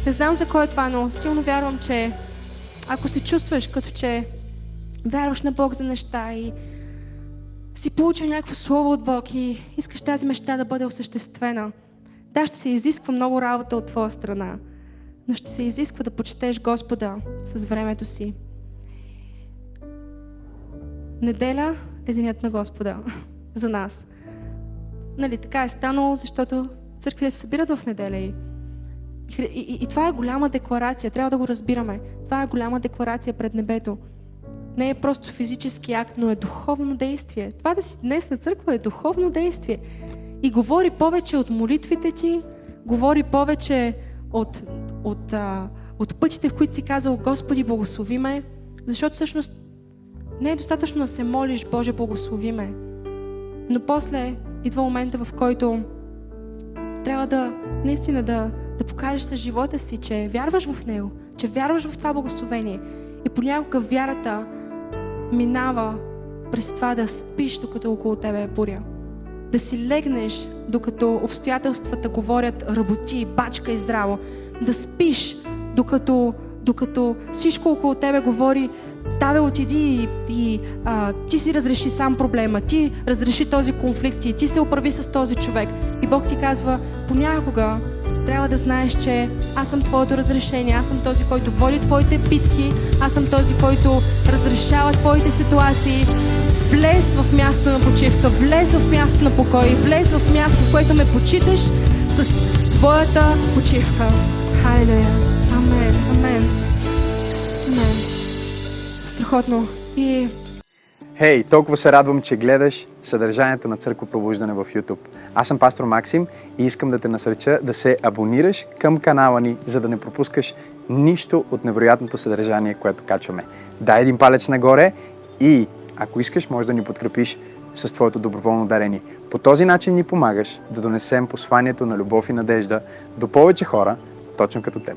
Не знам за кой е това, но силно вярвам, че ако се чувстваш като че вярваш на Бог за неща и си получил някакво слово от Бог и искаш тази мечта да бъде осъществена, да, ще се изисква много работа от твоя страна, но ще се изисква да почетеш Господа с времето си. Неделя е денят на Господа за нас. Нали, така е станало, защото църквите се събират в неделя и и, и, и това е голяма декларация, трябва да го разбираме. Това е голяма декларация пред небето. Не е просто физически акт, но е духовно действие. Това да си днес на църква е духовно действие. И говори повече от молитвите ти, говори повече от, от, а, от пътите, в които си казал Господи, благослови ме, защото всъщност не е достатъчно да се молиш Боже, благослови ме. Но после идва момента, в който трябва да наистина да, да покажеш с живота си, че вярваш в Него, че вярваш в това благословение. И понякога вярата минава през това да спиш, докато около тебе е буря. Да си легнеш, докато обстоятелствата говорят работи, бачка и здраво. Да спиш, докато, докато всичко около тебе говори Таве, отиди и, и а, ти си разреши сам проблема, ти разреши този конфликт и ти се оправи с този човек. И Бог ти казва, понякога трябва да знаеш, че аз съм твоето разрешение, аз съм този, който води твоите битки, аз съм този, който разрешава твоите ситуации. Влез в място на почивка, влез в място на покой, влез в място, в което ме почиташ с своята почивка. Халелуя! Амен! Амен! Амен! Страхотно! И Хей, hey, толкова се радвам, че гледаш съдържанието на Църква Пробуждане в YouTube. Аз съм пастор Максим и искам да те насреча да се абонираш към канала ни, за да не пропускаш нищо от невероятното съдържание, което качваме. Дай един палец нагоре и ако искаш, може да ни подкрепиш с твоето доброволно дарение. По този начин ни помагаш да донесем посланието на любов и надежда до повече хора, точно като теб.